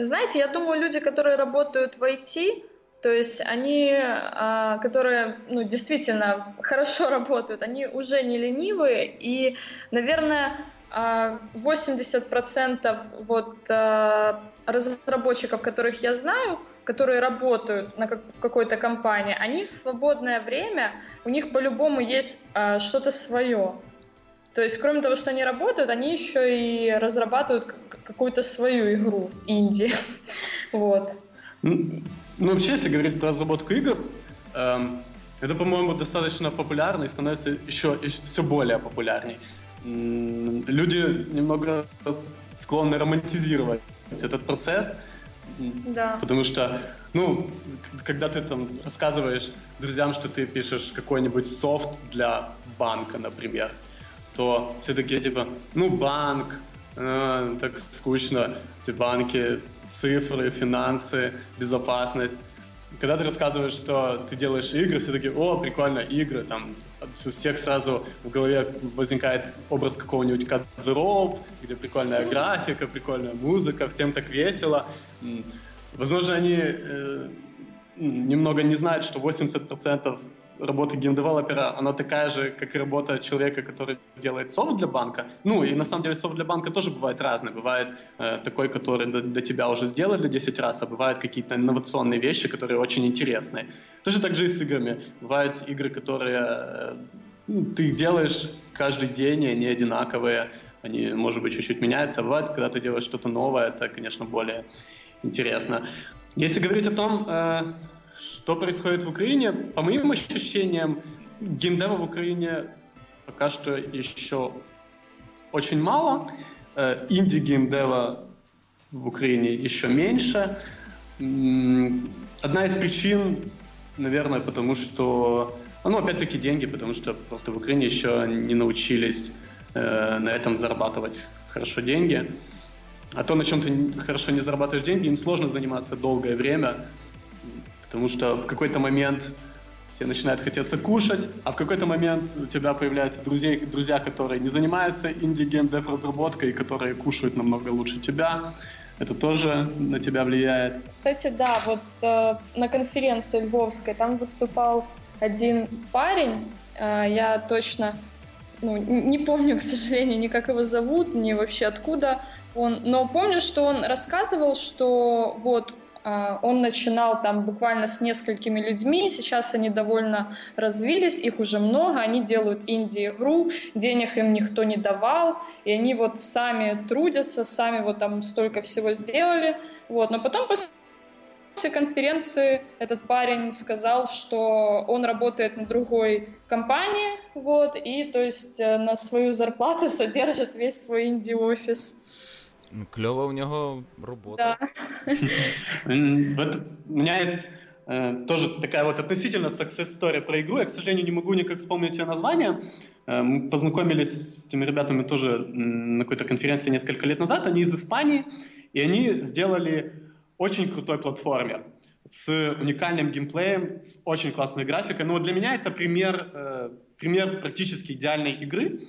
Знаете, я думаю, люди, которые работают в IT, То есть они, а, которые ну, действительно хорошо работают, они уже не ленивые, и, наверное, 80% а, вот а, разработчиков, которых я знаю, которые работают на как, в какой-то компании, они в свободное время, у них по-любому есть что-то свое. То есть, кроме того, что они работают, они еще и разрабатывают какую-то свою игру инди. Вот. Ну, вообще, если говорить про разработку игр, эм, это, по-моему, достаточно популярно и становится еще, еще все более популярней. Люди немного склонны романтизировать этот процесс, да. потому что, ну, когда ты там рассказываешь друзьям, что ты пишешь какой-нибудь софт для банка, например, то все такие типа, ну, банк, э, так скучно, эти банки, цифры, финансы, безопасность. Когда ты рассказываешь, что ты делаешь игры, все такие, о, прикольно, игры, там, у всех сразу в голове возникает образ какого-нибудь Rope, где прикольная графика, прикольная музыка, всем так весело. Возможно, они э, немного не знают, что 80% работа геймдевелопера, она такая же, как и работа человека, который делает софт для банка. Ну, и на самом деле софт для банка тоже бывает разный. Бывает э, такой, который до, до тебя уже сделали 10 раз, а бывают какие-то инновационные вещи, которые очень интересные. Тоже так же и с играми. Бывают игры, которые э, ну, ты делаешь каждый день, и они одинаковые. Они, может быть, чуть-чуть меняются. А бывает, когда ты делаешь что-то новое, это, конечно, более интересно. Если говорить о том, э, что происходит в Украине? По моим ощущениям, геймдева в Украине пока что еще очень мало. Э, инди-геймдева в Украине еще меньше. Одна из причин, наверное, потому что... Ну, опять-таки, деньги, потому что просто в Украине еще не научились э, на этом зарабатывать хорошо деньги. А то, на чем ты хорошо не зарабатываешь деньги, им сложно заниматься долгое время, Потому что в какой-то момент тебе начинает хотеться кушать, а в какой-то момент у тебя появляются друзей, друзья, которые не занимаются инди-гейм-дев разработкой, которые кушают намного лучше тебя. Это тоже на тебя влияет. Кстати, да, вот э, на конференции Львовской там выступал один парень, э, я точно ну, не помню, к сожалению, ни как его зовут, ни вообще откуда он, но помню, что он рассказывал, что вот а, он начинал там буквально с несколькими людьми, сейчас они довольно развились, их уже много, они делают инди-игру, денег им никто не давал, и они вот сами трудятся, сами вот там столько всего сделали, вот, но потом после после конференции этот парень сказал, что он работает на другой компании, вот, и то есть э, на свою зарплату содержит весь свой инди-офис. Клево у него работа. Да. У меня есть э, тоже такая вот относительно success-story про игру. Я, к сожалению, не могу никак вспомнить ее название. Э, мы познакомились с этими ребятами тоже на какой-то конференции несколько лет назад. Они из Испании, и они сделали очень крутой платформер с уникальным геймплеем, с очень классной графикой. Но для меня это пример, э, пример практически идеальной игры.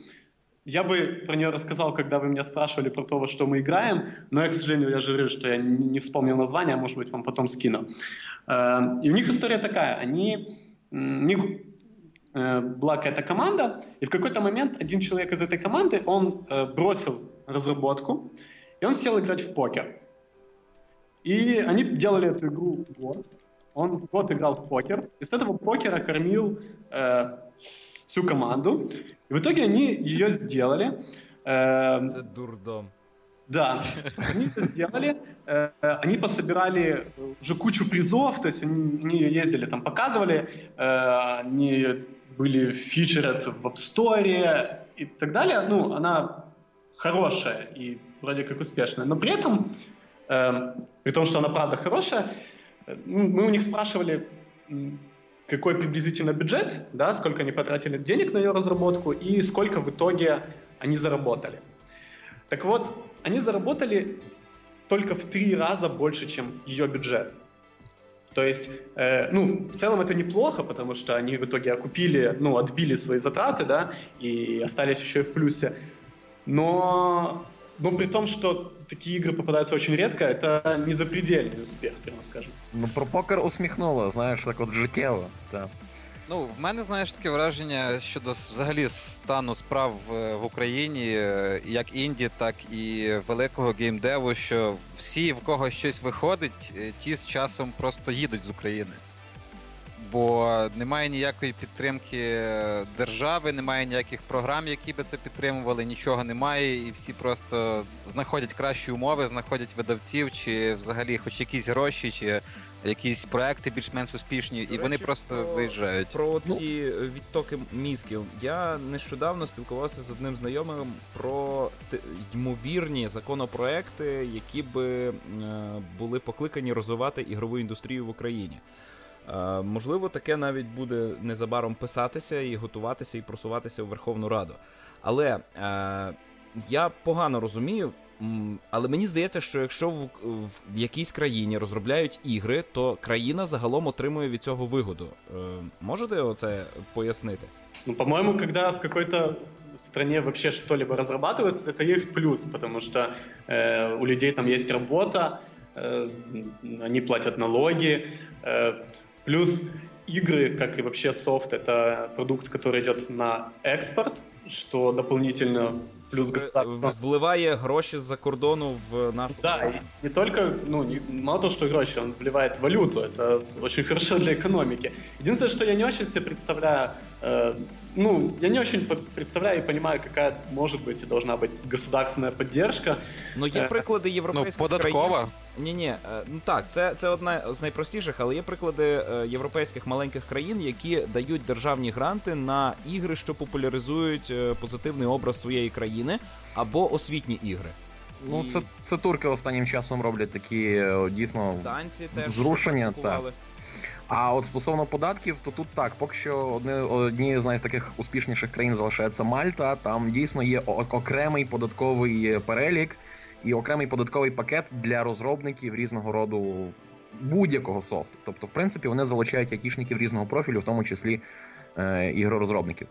Я бы про нее рассказал, когда вы меня спрашивали про то, во что мы играем, но я, к сожалению, я говорю, что я не вспомнил название, а может быть вам потом скину. Э, и у них история такая, они, у них э, была какая-то команда, и в какой-то момент один человек из этой команды, он э, бросил разработку, и он сел играть в покер. И они делали эту игру год. Он год играл в покер, и с этого покера кормил э, всю команду. И в итоге они ее сделали. Э, это дурдом. Да, они это сделали, э, они пособирали уже кучу призов, то есть они, они ездили там, показывали, э, они были фичерят в App Store и так далее. Ну, она хорошая и вроде как успешная, но при этом Эм, при том, что она правда хорошая, мы у них спрашивали, какой приблизительно бюджет, да, сколько они потратили денег на ее разработку и сколько в итоге они заработали. Так вот, они заработали только в три раза больше, чем ее бюджет. То есть, э, ну, в целом это неплохо, потому что они в итоге окупили, ну, отбили свои затраты, да, и остались еще и в плюсе. Но, но при том, что такие игры попадаются очень редко, это не запредельный успех, прямо скажем. Ну, про покер усміхнуло, знаєш, так от життєво. так. Ну, в мене, знаєш, таке враження щодо взагалі стану справ в, в Україні, як інді, так і великого геймдеву, що всі, в кого щось виходить, ті з часом просто їдуть з України бо немає ніякої підтримки держави, немає ніяких програм, які би це підтримували, нічого немає, і всі просто знаходять кращі умови, знаходять видавців, чи взагалі хоч якісь гроші, чи якісь проекти більш-менш успішні, і вони просто про, виїжджають. Про ці ну. відтоки мізків. Я нещодавно спілкувався з одним знайомим про ймовірні законопроекти, які би е, були покликані розвивати ігрову індустрію в Україні. Е, можливо, таке навіть буде незабаром писатися і готуватися і просуватися в Верховну Раду. Але е, я погано розумію, але мені здається, що якщо в, в якійсь країні розробляють ігри, то країна загалом отримує від цього вигоду. Е, можете оце пояснити? Ну, по-моему, когда в какой-то стране вообще что-либо разрабатывается, это ей в плюс, потому что э, у людей там есть работа, э, они платят налоги, э, Плюс игры, как и вообще софт, это продукт, который идет на экспорт, что дополнительно плюс государство... Вливає гроші з-за кордону в нашу... Да, и не только, ну, не, мало того, что гроши, он вливает валюту, это очень хорошо для экономики. Единственное, что я не очень себе представляю, э, ну, я не очень представляю и понимаю, какая может быть и должна быть государственная поддержка. Но є приклади європейських ну, податкова. країн. Ні, ні, ну так, це це одна з найпростіших, але є приклади е, європейських маленьких країн, які дають державні гранти на ігри, що популяризують е, позитивний образ своєї країни або освітні ігри. Ну, це це турки останнім часом роблять такі е, дійсно Данці теж зрушення. Так. А от стосовно податків, то тут так, поки що одне одні з найтаких успішніших країн залишається Мальта. Там дійсно є окремий податковий перелік і окремий податковий пакет для розробників різного роду будь-якого софту. Тобто, в принципі, вони залучають айтішників різного профілю, в тому числі е, ігророзробників.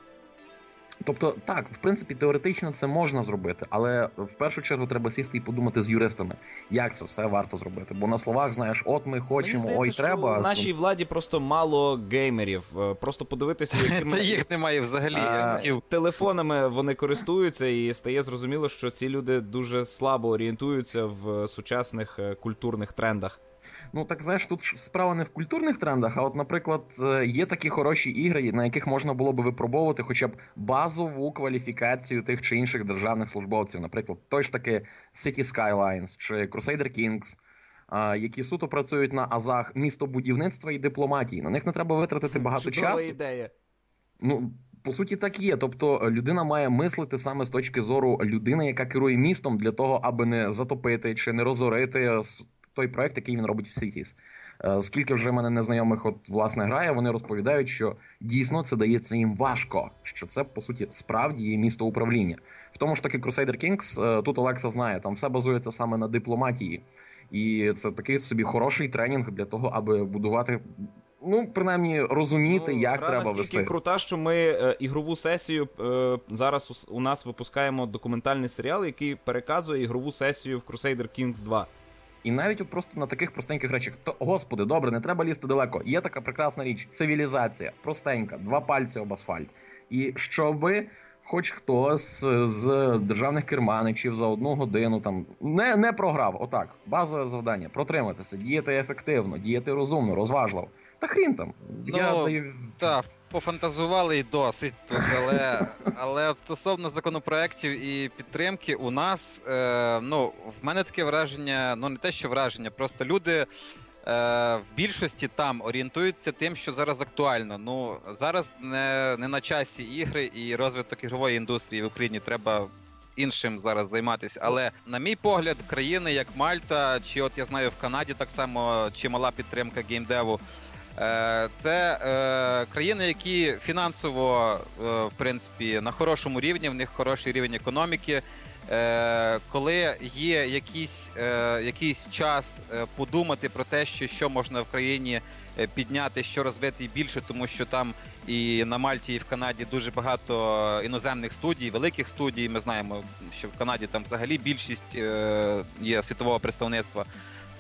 Тобто, так, в принципі, теоретично це можна зробити, але в першу чергу треба сісти і подумати з юристами, як це все варто зробити. Бо на словах, знаєш, от ми хочемо, Мені здається, ой, треба. Що в нашій владі просто мало геймерів. Е, Просто подивитися, якими їх немає взагалі. А, телефонами вони користуються, і стає зрозуміло, що ці люди дуже слабо орієнтуються в сучасних е, культурних трендах. Ну так знаєш, тут справа не в культурних трендах, а от, наприклад, е, є такі хороші ігри, на яких можна було би випробовувати хоча б базову кваліфікацію тих чи інших державних службовців. Наприклад, той ж таки City Skylines чи Crusader Kings, які суто працюють на азах містобудівництва і дипломатії. На них не треба витратити багато Чудова часу. ідея. Ну, по суті, так є. Тобто, е, людина має мислити саме з точки зору людини, яка керує містом, для того, аби не затопити чи не розорити той проект, який він робить в Cities. Е, Скільки вже мене незнайомих от власне грає, вони розповідають, що дійсно це дається їм важко, що це по суті справді є місто управління. В тому ж таки Crusader Kings, е, тут Олекса знає, там все базується саме на дипломатії, і це такий собі хороший тренінг для того, аби будувати. Ну, принаймні, розуміти, Ну, як треба настільки вести. крута, що ми е, ігрову сесію е, зараз у, у нас випускаємо документальний серіал, який переказує ігрову сесію в Crusader Kings 2. І навіть просто на таких простеньких речах, то господи, добре, не треба лізти далеко. Є така прекрасна річ, цивілізація, простенька, два пальці об асфальт. І щоби хоч хтось з державних керманичів за одну годину там не, не програв. Отак, базове завдання: протриматися, діяти ефективно, діяти розумно, розважливо. Та хрін там. Я Ну, даю. Так, пофантазували і досить тут, але, але от стосовно законопроєктів і підтримки, у нас е, ну, в мене таке враження, ну не те, що враження, просто люди е, в більшості там орієнтуються тим, що зараз актуально. Ну зараз не, не на часі ігри і розвиток ігрової індустрії в Україні треба. Іншим зараз займатися, але на мій погляд, країни як Мальта, чи от я знаю в Канаді так само чимала підтримка геймдеву. Е, Це е, країни, які фінансово, е, в принципі, на хорошому рівні, в них хороший рівень економіки. Коли є якийсь, якийсь час подумати про те, що, що можна в країні підняти, що розвити більше, тому що там і на Мальті, і в Канаді дуже багато іноземних студій, великих студій. Ми знаємо, що в Канаді там взагалі більшість є світового представництва.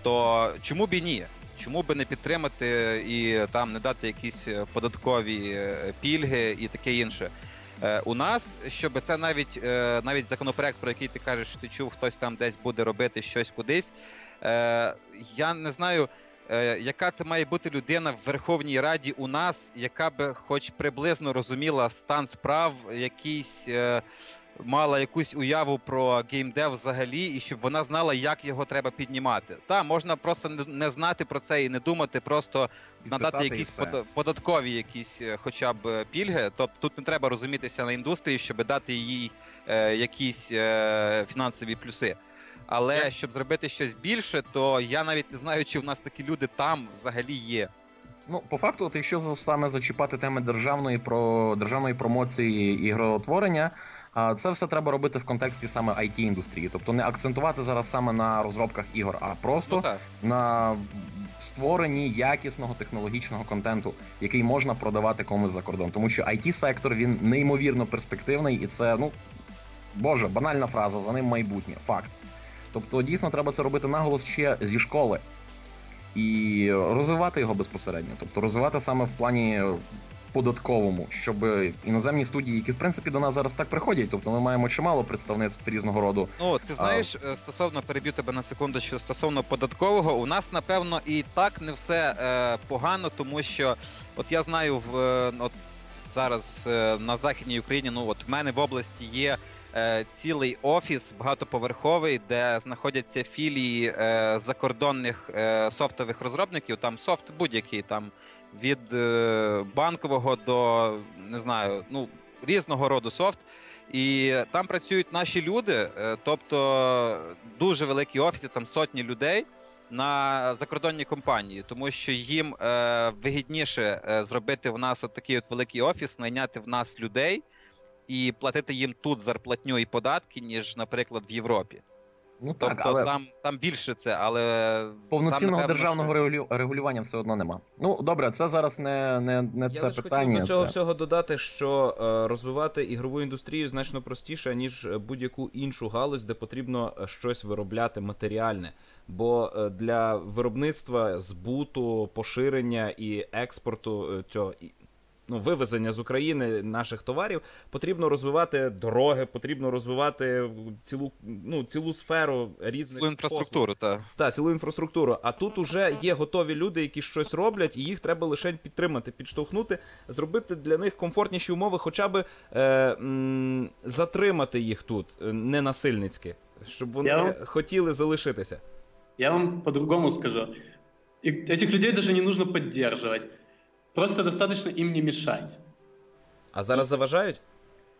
То чому б і ні? Чому би не підтримати і там не дати якісь е, податкові е, пільги і таке інше? Е, у нас, щоб це навіть навіть законопроект, про який ти кажеш, що ти чув, хтось там десь буде робити щось кудись. Я не знаю, яка це має бути людина в Верховній Раді у нас, яка би хоч приблизно розуміла стан справ, якийсь. Мала якусь уяву про геймдев взагалі, і щоб вона знала, як його треба піднімати. Та можна просто не- знати про це і не думати, просто надати Підписати і якісь податкові якісь е, хоча б е, пільги. Тобто тут не треба розумітися на індустрії, щоб дати їй е, якісь е, фінансові плюси. Але щоб зробити щось більше, то я навіть не знаю, чи в нас такі люди там взагалі є. Ну, по факту, от якщо за- саме зачіпати теми державної про державної промоції ігротворення, це все треба робити в контексті саме it індустрії, тобто не акцентувати зараз саме на розробках ігор, а просто Ну на створенні якісного технологічного контенту, який можна продавати комусь за кордон. Тому що it сектор він неймовірно перспективний, і це ну боже, банальна фраза, за ним майбутнє. Факт. Тобто, дійсно треба це робити наголос ще зі школи і розвивати його безпосередньо, тобто розвивати саме в плані податковому, щоб іноземні студії, які в принципі до нас зараз так приходять, тобто ми маємо чимало представництв різного роду. Ну, ти знаєш, е, стосовно переб'ю тебе на секунду, що стосовно податкового, у нас напевно і так не все е, погано, тому що от я знаю в е, от зараз е, на західній Україні, ну от в мене в області є. е, Цілий офіс багатоповерховий, де знаходяться філії е, закордонних е, софтових розробників. Там софт будь-який, там від е, банкового до не знаю, ну різного роду софт. І там працюють наші люди, е, тобто дуже великі офіси, там сотні людей на закордонні компанії, тому що їм е, вигідніше зробити в нас от такий от великий офіс, найняти в нас людей і платити їм тут зарплатню і податки, ніж, наприклад, в Європі. Ну так, тобто але там, там більше це, але повноцінного там, державного що- регулю- регулювання все одно нема. Ну добре, це зараз не, не, не Я це лише питання. хотів до цього це- всього додати, що е, розвивати ігрову індустрію значно простіше, ніж е, будь-яку іншу галузь, де потрібно е, щось виробляти матеріальне. Бо е, для виробництва, збуту, поширення і експорту е, цього. Ну, вивезення з України наших товарів потрібно розвивати дороги, потрібно розвивати цілу, ну, цілу сферу різних Цілу інфраструктуру, так. та, цілу інфраструктуру. А тут уже є готові люди, які щось роблять, і їх треба лише підтримати, підштовхнути, зробити для них комфортніші умови, хоча б е, м, затримати їх тут е, ненасильницьки, щоб вони Я хотіли залишитися. Я вам по-другому скажу. И этих людей даже не нужно поддерживать. Просто достаточно им не мешать. А зараз заважають?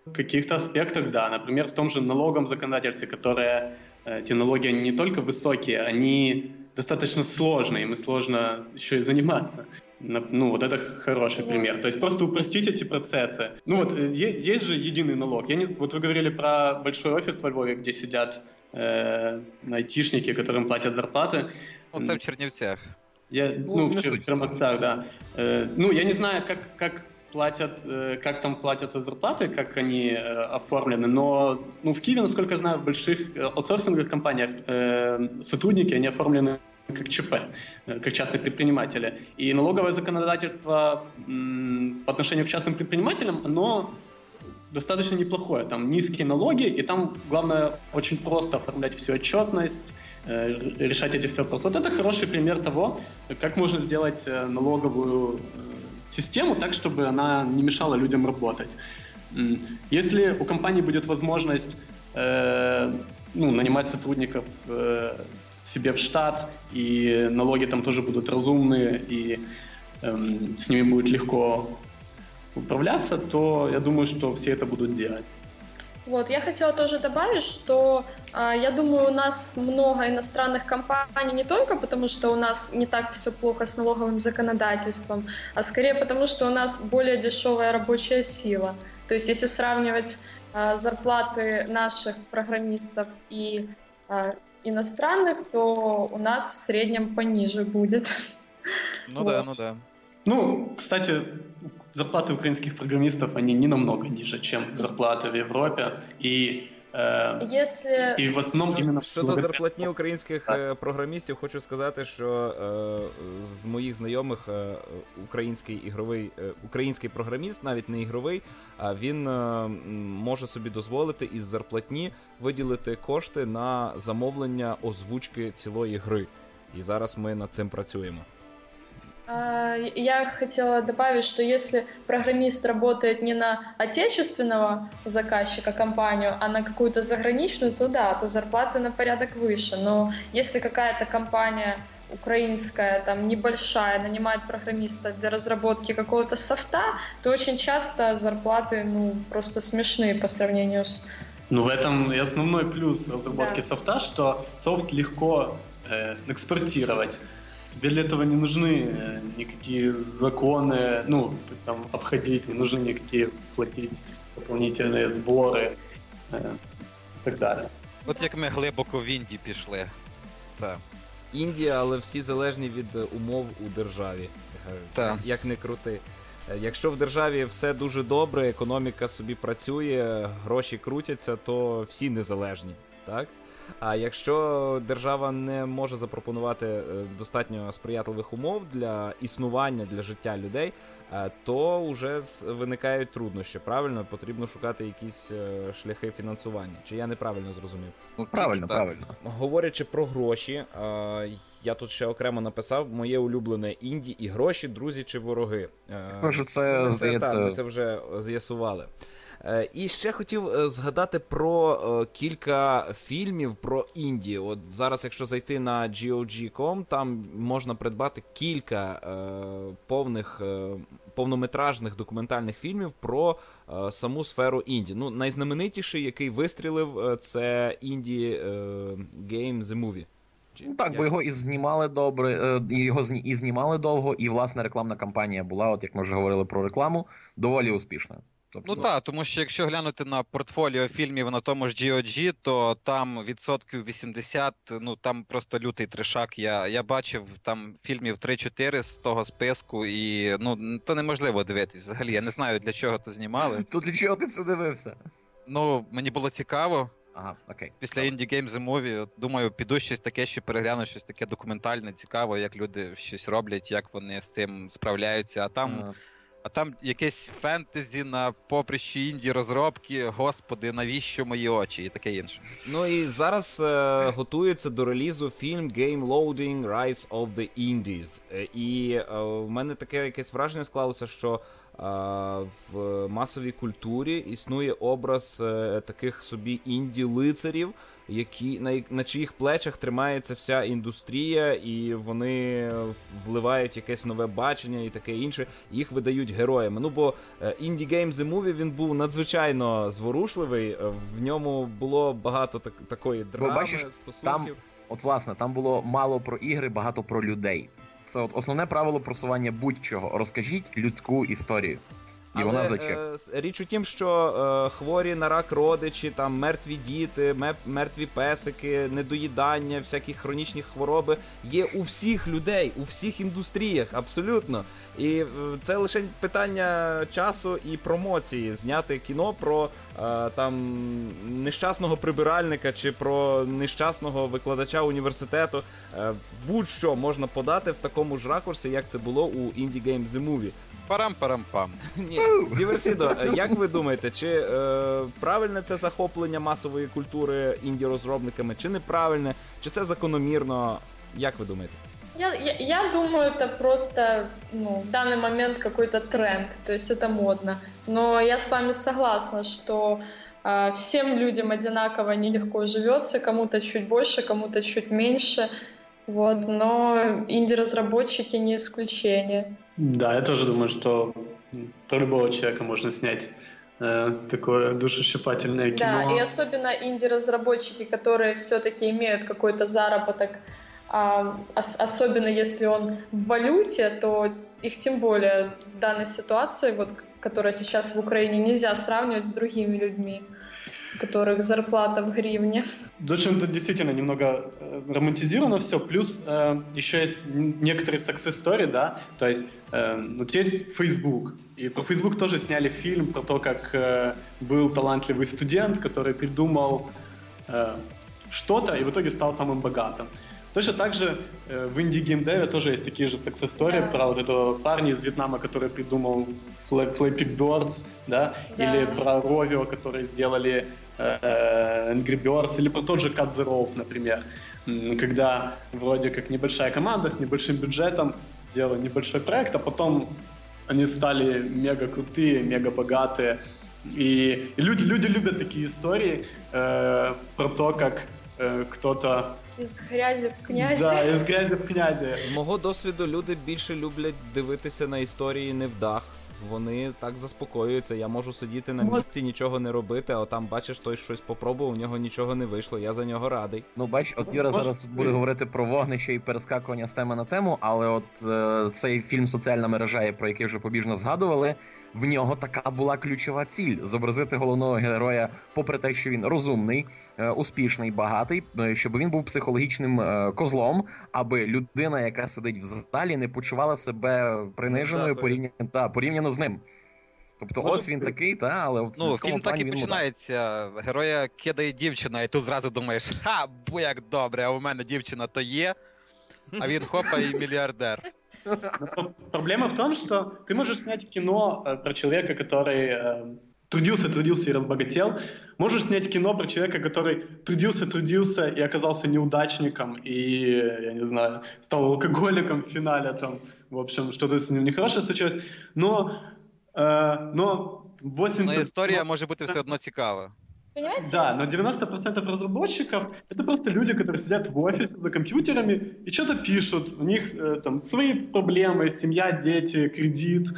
В каких-то аспектах, да. Например, в том же налогом законодательстве, которые э, эти налоги они не только высокие, они достаточно сложные, им и сложно еще и заниматься. Ну, вот это хороший пример. То есть просто упростить эти процессы. Ну вот, э, есть же единый налог. Я не, вот вы говорили про большой офис во Львове, где сидят э, айтишники, которым платят зарплаты. Ну, це в Чернівцях. Я, Ну, ну, в, суть. в да. Э, ну, я не знаю, как, как платят, э, как там платятся зарплаты, как они э, оформлены, но ну, в Киеве, насколько я знаю, в больших э, аутсорсинговых компаниях э, сотрудники, они оформлены как ЧП, э, как частные предприниматели. И налоговое законодательство м, по отношению к частным предпринимателям, оно достаточно неплохое. Там низкие налоги, и там главное очень просто оформлять всю отчетность, решать эти все вопросы. Вот это хороший пример того, как можно сделать э, налоговую э, систему так, чтобы она не мешала людям работать. Если у компании будет возможность э, ну, нанимать сотрудников э, себе в штат, и налоги там тоже будут разумные, и эм, с ними будет легко управляться, то я думаю, что все это будут делать. Вот, я хотела тоже добавить, что а, я думаю, у нас много иностранных компаний не только потому, что у нас не так все плохо с налоговым законодательством, а скорее потому, что у нас более дешевая рабочая сила. То есть, если сравнивать а, зарплаты наших программистов и а, иностранных, то у нас в среднем пониже будет. Ну да, Вот. ну да. Ну, кстати, зарплаты украинских программистов, они не намного ниже, чем зарплаты в Европе. И, э, Если и в основном Що- именно... Щодо благодаря- зарплатні українських е, програмістів, хочу сказати, що е, з моїх знайомих е, український ігровий, е, український програміст, навіть не ігровий, а він е, м, може собі дозволити із зарплатні виділити кошти на замовлення озвучки цілої гри. І зараз ми над цим працюємо. А, Я хотела добавить, что если программист работает не на отечественного заказчика, компанию, а на какую-то заграничную, то да, то зарплаты на порядок выше. Но если какая-то компания украинская, там небольшая, нанимает программиста для разработки какого-то софта, то очень часто зарплаты ну просто смешные по сравнению с Ну, в этом и основной плюс разработки Да. софта, что софт легко э, экспортировать. Тебе для этого не нужны э, никакие законы, ну, там, обходить, не нужны никакие платить дополнительные сборы э, и так далее. От як ми глибоко в Індії пішли. Так. Індія, але всі залежні від е, умов у державі. Е, Так. Як не крути. Е, Якщо в державі все дуже добре, економіка собі працює, гроші крутяться, то всі незалежні, так? А якщо держава не може запропонувати е, достатньо сприятливих умов для існування для життя людей, е, то вже з- виникають труднощі. Правильно, потрібно шукати якісь е, шляхи фінансування. Чи я неправильно зрозумів? Ну, Правильно, так. правильно. Говорячи про гроші, я тут ще окремо написав моє улюблене інді і гроші, друзі чи вороги. Може, це, ми здається, так, ми це вже з'ясували. Е, І ще хотів е, згадати про е, кілька фільмів про Індію. От зараз, якщо зайти на GOG.com, там можна придбати кілька повних повнометражних документальних фільмів про саму сферу Індії. Ну, найзнаменитіший, який вистрілив, це е, Game The Movie. Ну так, бо його і знімали добре, його і знімали довго, і власна рекламна кампанія була, от як ми вже говорили про рекламу, доволі успішна. Тобто, Ну так, тому що якщо глянути на портфоліо фільмів на тому ж GOG, то там відсотків 80, ну там просто лютий трешак. Я я бачив там фільмів 3-4 з того списку, і ну то неможливо дивитись. Взагалі, я не знаю для чого то знімали. То для чого ти це дивився? Ну мені було цікаво. Ага, окей. Після Indie Games The Movie, думаю, піду щось таке, що перегляну щось таке документальне, цікаво, як люди щось роблять, як вони з цим справляються. А там, Ага. А там якесь фентезі на поприщі інді розробки. Господи, навіщо мої очі? І таке інше. Ну і зараз е, готується до релізу фільм Game Loading Rise of the Indies. Е, і е, в мене таке якесь враження склалося, що в масовій культурі існує образ е, таких собі інді-лицарів, які, на, на чиїх плечах тримається вся індустрія, і вони вливають якесь нове бачення і таке інше, їх видають героями. Ну бо е, Indie Game The Movie він був надзвичайно зворушливий, е, в ньому було багато так, такої драми, бачиш, стосунків. От власне, там було мало про ігри, багато про людей. Це от основне правило просування будь-чого. Розкажіть людську історію. І вона е, річ у тім, що е, хворі на рак родичі, там мертві діти, мертві песики, недоїдання, всякі хронічні хвороби є у всіх людей, у всіх індустріях, абсолютно. І е, це лише питання часу і промоції. Зняти кіно про там нещасного прибиральника чи про нещасного викладача університету. Е, будь-що можна подати в такому ж ракурсі, як це було у Indie Game The Movie. Парам-парам-пам. Ні, Діверсідо, е, як ви думаєте, чи е, правильне це захоплення масової культури інді-розробниками, чи неправильне, чи це закономірно? Як ви думаєте? Я, я, я думаю, это просто ну, в данный момент какой-то тренд, то есть это модно. Но я с вами согласна, что э, всем людям одинаково нелегко живется, кому-то чуть больше, кому-то чуть меньше. Вот, но инди-разработчики не исключение. Да, я тоже думаю, что про любого человека можно снять э, такое душещипательное кино. Да, и особенно инди-разработчики, которые все-таки имеют какой-то заработок, а, ос- особенно если он в валюте, то их тем более в данной ситуации, вот, которая сейчас в Украине, нельзя сравнивать с другими людьми, у которых зарплата в гривне. Тут действительно немного э, романтизировано все, плюс э, еще есть некоторые success story, да, то есть э, вот есть Facebook, и про Facebook тоже сняли фильм про то, как э, был талантливый студент, который придумал э, что-то и в итоге стал самым богатым. Точно так же э, в инди геймдеве тоже есть такие же success story Да. про вот этого парня из Вьетнама, который придумал Fla- Flappy Birds, да, Да. или про Rovio, которые сделали э, э, Angry Birds, или про тот же Cut the Rope, например, когда вроде как небольшая команда с небольшим бюджетом сделала небольшой проект, а потом они стали мега крутые, мега богатые. И, и люди, люди любят такие истории э, про то, как э, кто-то Из грязи в князи. да, из грязи в князи. З мого досвіду люди більше люблять дивитися на історії невдах. Вони так заспокоюються. Я можу сидіти на місці, нічого не робити, а там бачиш, той щось попробував, у нього нічого не вийшло. Я за нього радий. Ну, бач, от Юра зараз буде говорити про вогнище і перескакування з теми на тему, але от е, цей фільм Соціальна мережа, про який вже побіжно згадували, в нього така була ключова ціль зобразити головного героя, попри те, що він розумний, е, успішний, багатий, е, щоб він був психологічним е, козлом, аби людина, яка сидить в залі, не почувала себе приниженою порівняно, та, порівняно з ним. Тобто, Може, ось він такий, та, але в Ну, фільм так і він мудак. починається. Героя кидає дівчина, і тут зразу думаєш, ха, бо як добре, а у мене дівчина то є. А він хопа і мільярдер. Но про- Проблема в том, что ты можешь снять кино э, про человека, который э, трудился, трудился и разбогател. Можешь снять кино про человека, который трудился, трудился и оказался неудачником, и, я не знаю, стал алкоголиком в финале, там, в общем, что-то с ним нехорошее случилось. Но, э, но 80... Ну, історія но- може бути все одно цікава. Понимаете? Да, но 90% разработчиков это просто люди, которые сидят в офисе за компьютерами и что-то пишут. У них э, там свои проблемы, семья, дети, кредит.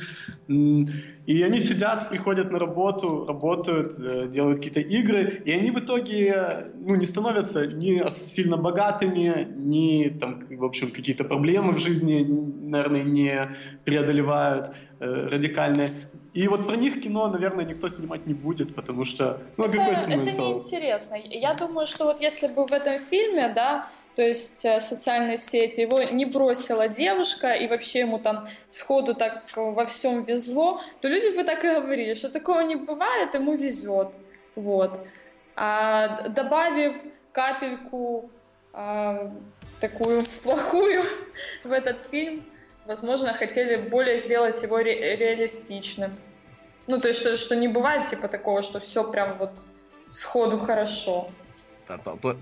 И они сидят, приходят на работу, работают, э, делают какие-то игры, и они в итоге ну, не становятся ни сильно богатыми, ни там, в общем, какие-то проблемы в жизни, наверное, не преодолевают э, радикальные. И вот про них кино, наверное, никто снимать не будет, потому что, ну, это, какой смысл? Это неинтересно. Я думаю, что вот если бы в этом фильме, да, то есть э, социальные сети, его не бросила девушка, и вообще ему там сходу так во всем везло, то люди бы так и говорили, что такого не бывает, ему везет. Вот. А добавив капельку а, такую плохую в этот фильм, возможно, хотели более сделать его ре- реалистичным. Ну, то есть, что, что не бывает, типа, такого, что все прям вот сходу хорошо.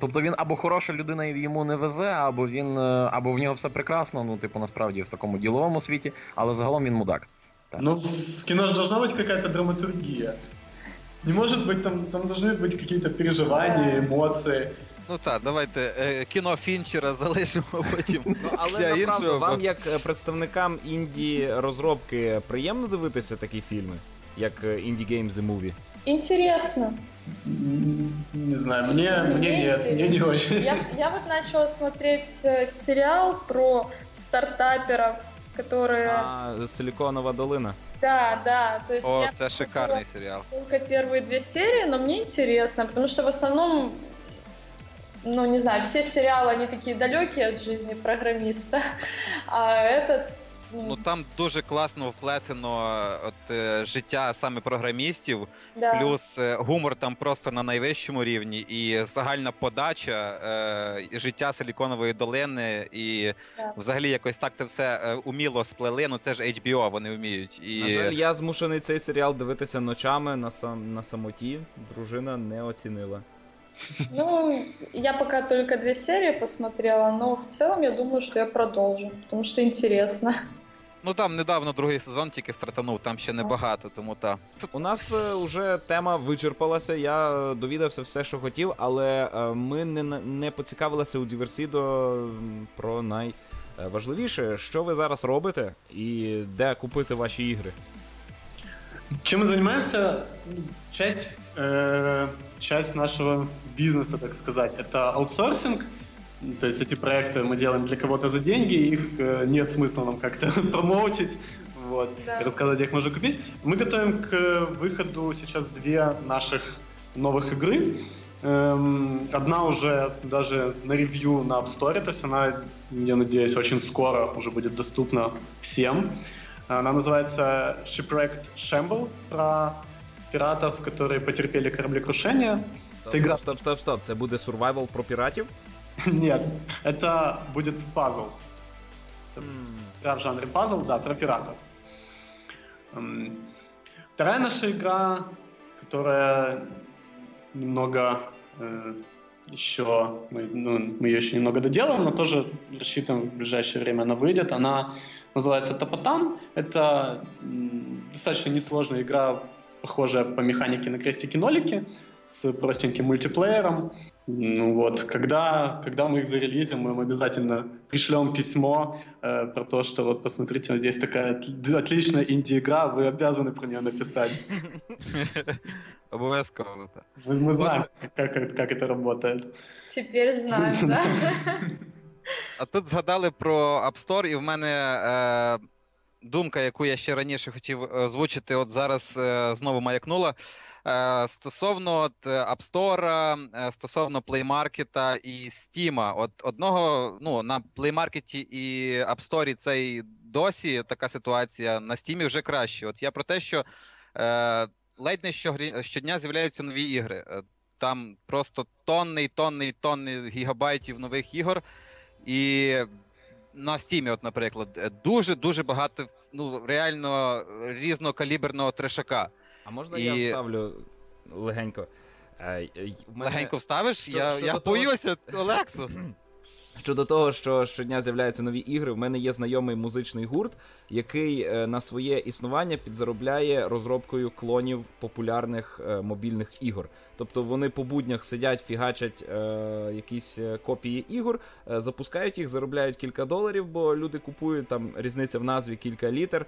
Тобто він або хороша людина і йому не везе, або він або в нього все прекрасно, ну, типу, насправді в такому діловому світі, але загалом він мудак. Так. Ну, в кино ж должна бути якась драматургія. Не може бути, там там должны бути якісь переживання, емоції. Ну так, давайте е, кіно Фінчера залишимо потім. Ну, Але для направду, іншого. вам, як е, представникам інді розробки, приємно дивитися такі фільми, як Indie Games The Movie? Интересно. Не знаю, мне, мне, мне нет, мне не очень. Я, я вот начала смотреть э, сериал про стартаперов, которые... А, Силиконовая долина. Да, да. То есть О, я это шикарный сериал. Только первые две серии, но мне интересно, потому что в основном ну, не знаю, все сериалы, они такие далекие от жизни программиста, а этот... Ну, там дуже класно вплетено от, е, життя саме програмістів, да. плюс е, гумор там просто на найвищому рівні, і загальна подача е, життя Силіконової долини, і да. взагалі якось так це все е, уміло сплели. Ну це ж HBO, вони вміють. І... На жаль, я змушений цей серіал дивитися ночами на сам на самоті. Дружина не оцінила. Ну, я пока только две серии посмотрела, но в целом я думаю, что я продолжу, потому что интересно. Ну там недавно другий сезон тільки стартанув, там ще небагато, тому так. У нас вже е, тема вичерпалася. Я е, довідався все, що хотів, але е, ми не не поцікавилися у Діверсідо про найважливіше, що ви зараз робите і де купити ваші ігри. Чем мы занимаемся? Часть, э, часть нашего бизнеса, так сказать, это аутсорсинг. То есть эти проекты мы делаем для кого-то за деньги, их э, нет смысла нам как-то промоутить, вот, да. и рассказывать, их можно купить. Мы готовим к выходу сейчас две наших новых игры. Эм, одна уже даже на ревью на App Store, то есть она, я надеюсь, очень скоро уже будет доступна всем. Она называется Shipwrecked Shambles, про пиратов, которые потерпели кораблекрушение. Стоп, игра... стоп, стоп, стоп. Это будет survival про пиратов? Нет, это будет пазл. Игра в жанре пазл, да, про пиратов. Вторая наша игра, которая немного э, еще, мы, ну, мы ее еще немного доделаем, но тоже рассчитываем в ближайшее время она выйдет. Она называется Топотан. Это достаточно несложная игра, похожая по механике на крестики-нолики, с простеньким мультиплеером. Ну вот, когда, когда мы их зарелизим, мы им обязательно пришлем письмо э, про то, что вот посмотрите, вот есть такая отличная инди-игра, вы обязаны про нее написать. Обов'язково. Мы, мы знаем, как, как, как это работает. Теперь знаем, да? А тут згадали про App Store, і в мене е, думка, яку я ще раніше хотів озвучити, от зараз е, знову маякнула. Е, стосовно от, App Store, е, стосовно Play Market і Steam. От одного ну, на Play Market і App Store це досі така ситуація, на Steam вже краще. От я про те, що е, ледь не щодня з'являються нові ігри. Е, там просто тонни тонни тонни гігабайтів нових ігор. І на стімі, от, наприклад, дуже-дуже багато ну, реально різнокаліберного трешака. А можна І... я вставлю легенько? Легенько вставиш? Що, я що я боюся, Олексу. Щодо того, що щодня з'являються нові ігри, в мене є знайомий музичний гурт, який е, на своє існування підзаробляє розробкою клонів популярних е, мобільних ігор. Тобто вони по буднях сидять, фігачать е, якісь копії ігор, запускають їх, заробляють кілька доларів, бо люди купують там різниця в назві кілька літер.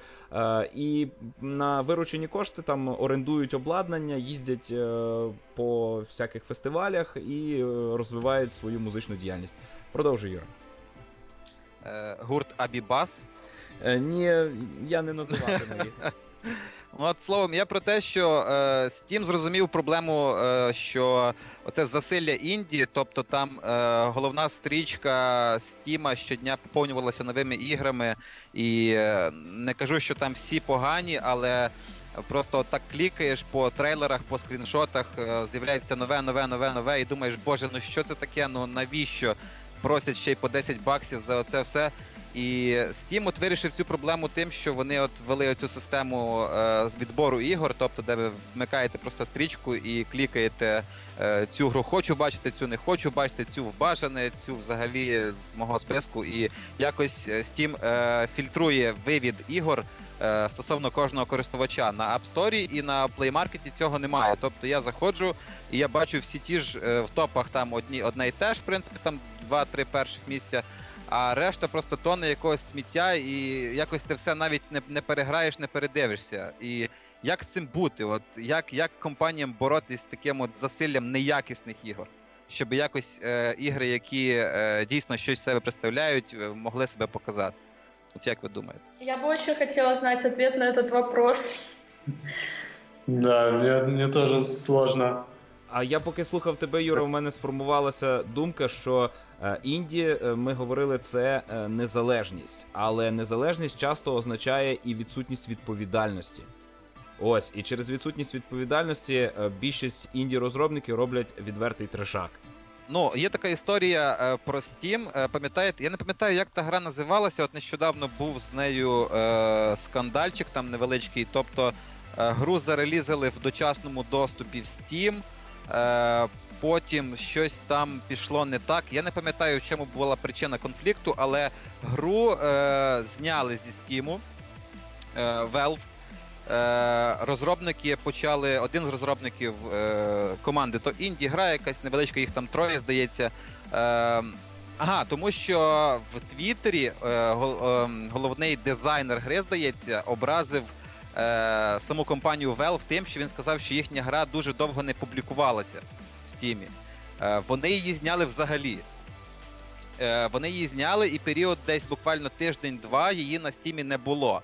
І на виручені кошти там орендують обладнання, їздять по всяких фестивалях і е, розвивають свою музичну діяльність. Продовжуй, Юра. Е, гурт Абібас. Е, ні, я не називатиму їх. Ну, от словом, я про те, що е, Steam зрозумів проблему, е, що оце засилля Індії, тобто там е, головна стрічка Steam щодня поповнювалася новими іграми, і е, не кажу, що там всі погані, але просто так клікаєш по трейлерах, по скріншотах, е, з'являється нове, нове, нове, нове, і думаєш, боже, ну що це таке? Ну навіщо? Просять ще й по 10 баксів за оце все. І Steam от вирішив цю проблему тим, що вони от ввели цю систему е, відбору ігор, тобто, де ви вмикаєте просто стрічку і клікаєте е, цю гру хочу бачити, цю не хочу бачити, цю вбажане, цю взагалі з мого списку. І якось е, Steam е, фільтрує вивід ігор е, стосовно кожного користувача на App Store і на Play Market цього немає. Тобто я заходжу і я бачу всі ті ж е, в топах там одні одне і те ж, в принципі, там два-три перших місця а решта просто тоне якогось сміття, і якось ти все навіть не не переграєш, не передивишся. І як з цим бути? От Як як компаніям боротись з таким от засиллям неякісних ігор? Щоб якось е, ігри, які е, дійсно щось себе представляють, е, могли себе показати. От як ви думаєте? Я бы очень хотела знать ответ на этот вопрос. Да, мне, мне тоже сложно. А я поки слухав тебе, Юра, у мене сформувалася думка, що інді, е, ми говорили, це е, незалежність, але незалежність часто означає і відсутність відповідальності. Ось, і через відсутність відповідальності е, більшість інді-розробників роблять відвертий трешак. Ну, є така історія е, про Steam. Е, пам'ятаєте, я не пам'ятаю, як та гра називалася. От нещодавно був з нею е, скандальчик там невеличкий. Тобто е, гру зарелізали в дочасному доступі в Steam. Е, потім щось там пішло не так. Я не пам'ятаю, в чому була причина конфлікту, але гру е, зняли зі Steam е, Valve. Е, розробники почали. Один з розробників е, команди то інді гра, якась невеличка, їх там троє, здається. Е, ага, тому що в Твіттері е, е, головний дизайнер гри, здається, образив е, саму компанію Valve тим, що він сказав, що їхня гра дуже довго не публікувалася Стімі. Е, вони її зняли взагалі. Е, вони її зняли, і період десь буквально тиждень-два її на стімі не було.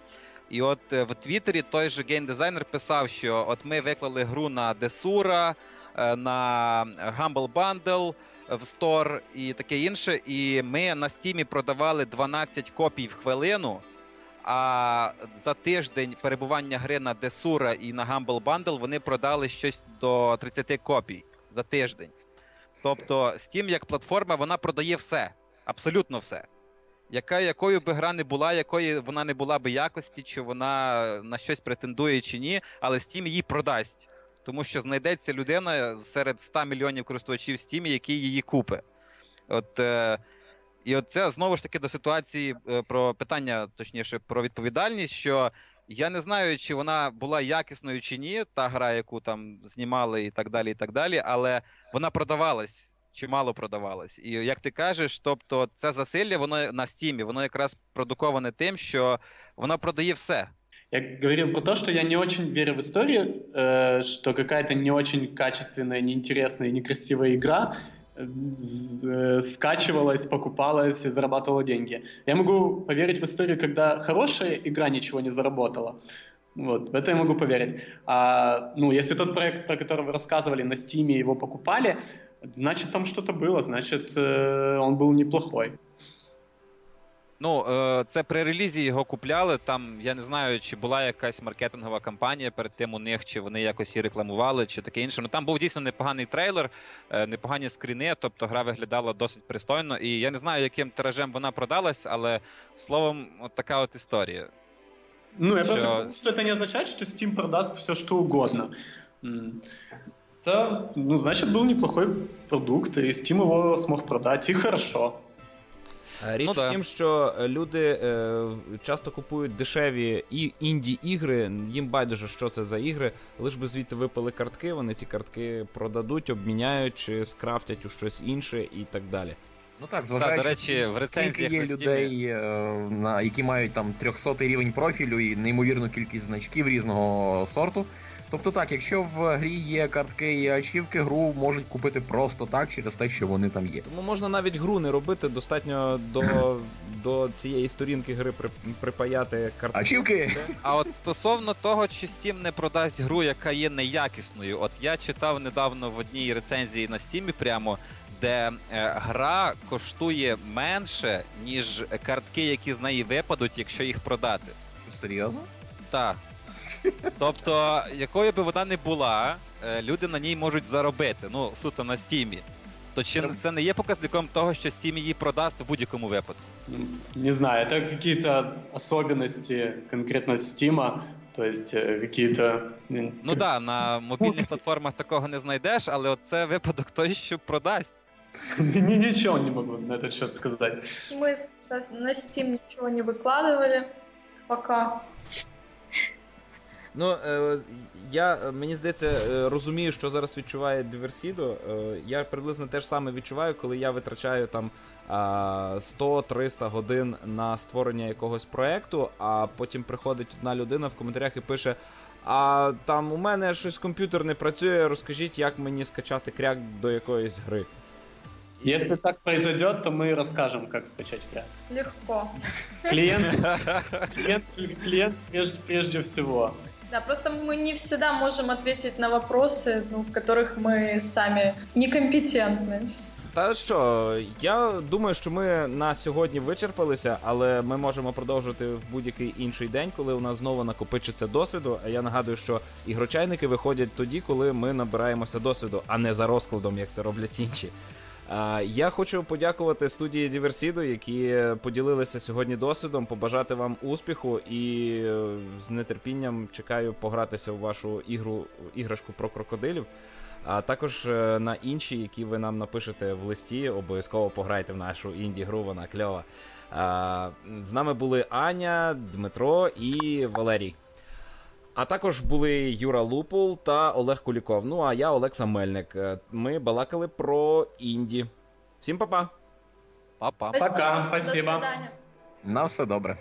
І от е, в Твіттері той же геймдизайнер писав, що от ми виклали гру на е, на Humble Bundle в Store і таке інше. І ми на стімі продавали 12 копій в хвилину. А за тиждень перебування гри на Desura і на Humble Bundle вони продали щось до 30 копій за тиждень. Тобто, Steam як платформа вона продає все, абсолютно все. Яка, якою би гра не була, якої вона не була би якості, чи вона на щось претендує чи ні, але Steam її продасть. Тому що знайдеться людина серед 100 мільйонів користувачів Steam, який її купить. От, е, І от це знову ж таки до ситуації е, про питання, точніше, про відповідальність, що я не знаю, чи вона була якісною чи ні, та гра, яку там знімали і так далі, і так далі, але вона продавалась чимало продавалось. І як ти кажеш, тобто це засилля, воно на стімі, воно якраз продуковане тим, що воно продає все. Я говорил про то, что я не очень верю в историю, э, что какая-то не очень качественная, неинтересная и некрасивая игра скачивалась, покупалась и зарабатывала деньги. Я могу поверить в историю, когда хорошая игра ничего не заработала. Вот, в это я могу поверить. А, ну, если тот проект, про который вы рассказывали, на Steam его покупали, значит, там что-то было, значит, э, он был неплохой. Ну, е, це при релізі його купляли. Там я не знаю, чи була якась маркетингова кампанія перед тим у них, чи вони якось її рекламували, чи таке інше. Ну там був дійсно непоганий трейлер, е, непогані скріни, тобто гра виглядала досить пристойно. І я не знаю, яким тиражем вона продалась, але словом, от така от історія. Ну, я що... просто что это не означает, что Steam продаст все, что угодно. Это, ну, значит, был неплохой продукт, и Steam его смог продать, и хорошо. Е, Річ Ну, в тім, що е, люди е, часто купують дешеві і інді-ігри. Їм байдуже, що це за ігри. Лиш би звідти випали картки, вони ці картки продадуть, обміняють чи скрафтять у щось інше і так далі. Ну так, зважаючи, до речі, в скільки є на людей, е, на, які мають там 300 рівень профілю і неймовірну кількість значків різного сорту. Тобто так, якщо в грі є картки і ачівки, гру можуть купити просто так через те, що вони там є. Тому можна навіть гру не робити, достатньо до, до цієї сторінки гри при, припаяти картки. Ачівки! А от стосовно того, чи Steam не продасть гру, яка є неякісною, от я читав недавно в одній рецензії на Steam прямо, де е, гра коштує менше, ніж картки, які з неї випадуть, якщо їх продати. Серйозно? Так. Тобто, якою би вона не була, е, люди на ній можуть заробити, ну, суто на стімі. То чи це не є показником того, що Steam її продасть в будь-якому випадку? Ну, Не знаю, это какие-то особенности конкретно Steam, то есть э, какие-то... м, Ну так, да, на мобільних платформах такого не знайдеш, але от це випадок той, що продасть. Ни- Ничего не могу на этот счет сказать. Мы со- на Steam ничего не выкладывали пока. Ну, е, я е, мені здається, е, розумію, що зараз відчуває Диверсідо. Е, я приблизно те ж саме відчуваю, коли я витрачаю там а, 100-300 годин на створення якогось проекту, а потім приходить одна людина в коментарях і пише: А там у мене щось комп'ютер не працює, розкажіть, як мені скачати кряк до якоїсь гри. Если так произойдет, то мы расскажем, как скачать кряк. Легко. Клиент, клиент, клиент прежде, прежде всего. Да, просто мы не всегда можем ответить на вопросы, ну, в которых мы сами некомпетентны. Та що, я думаю, що ми на сьогодні вичерпалися, але ми можемо продовжити в будь-який інший день, коли у нас знову накопичиться досвіду. А я нагадую, що ігрочайники виходять тоді, коли ми набираємося досвіду, а не за розкладом, як це роблять інші. Я хочу подякувати студії Діверсіду, які поділилися сьогодні досвідом, побажати вам успіху і е, з нетерпінням чекаю погратися у вашу ігру іграшку про крокодилів. А також е, на інші, які ви нам напишете в листі, обов'язково пограйте в нашу інді-гру, вона кльова. З нами були Аня, Дмитро і Валерій. А також були Юра Лупул та Олег Куліков. Ну а я Олекса Мельник. Е, Ми балакали про інді. Всім па-па! Па-па. Пока, До спасибо. свидания. На все добре.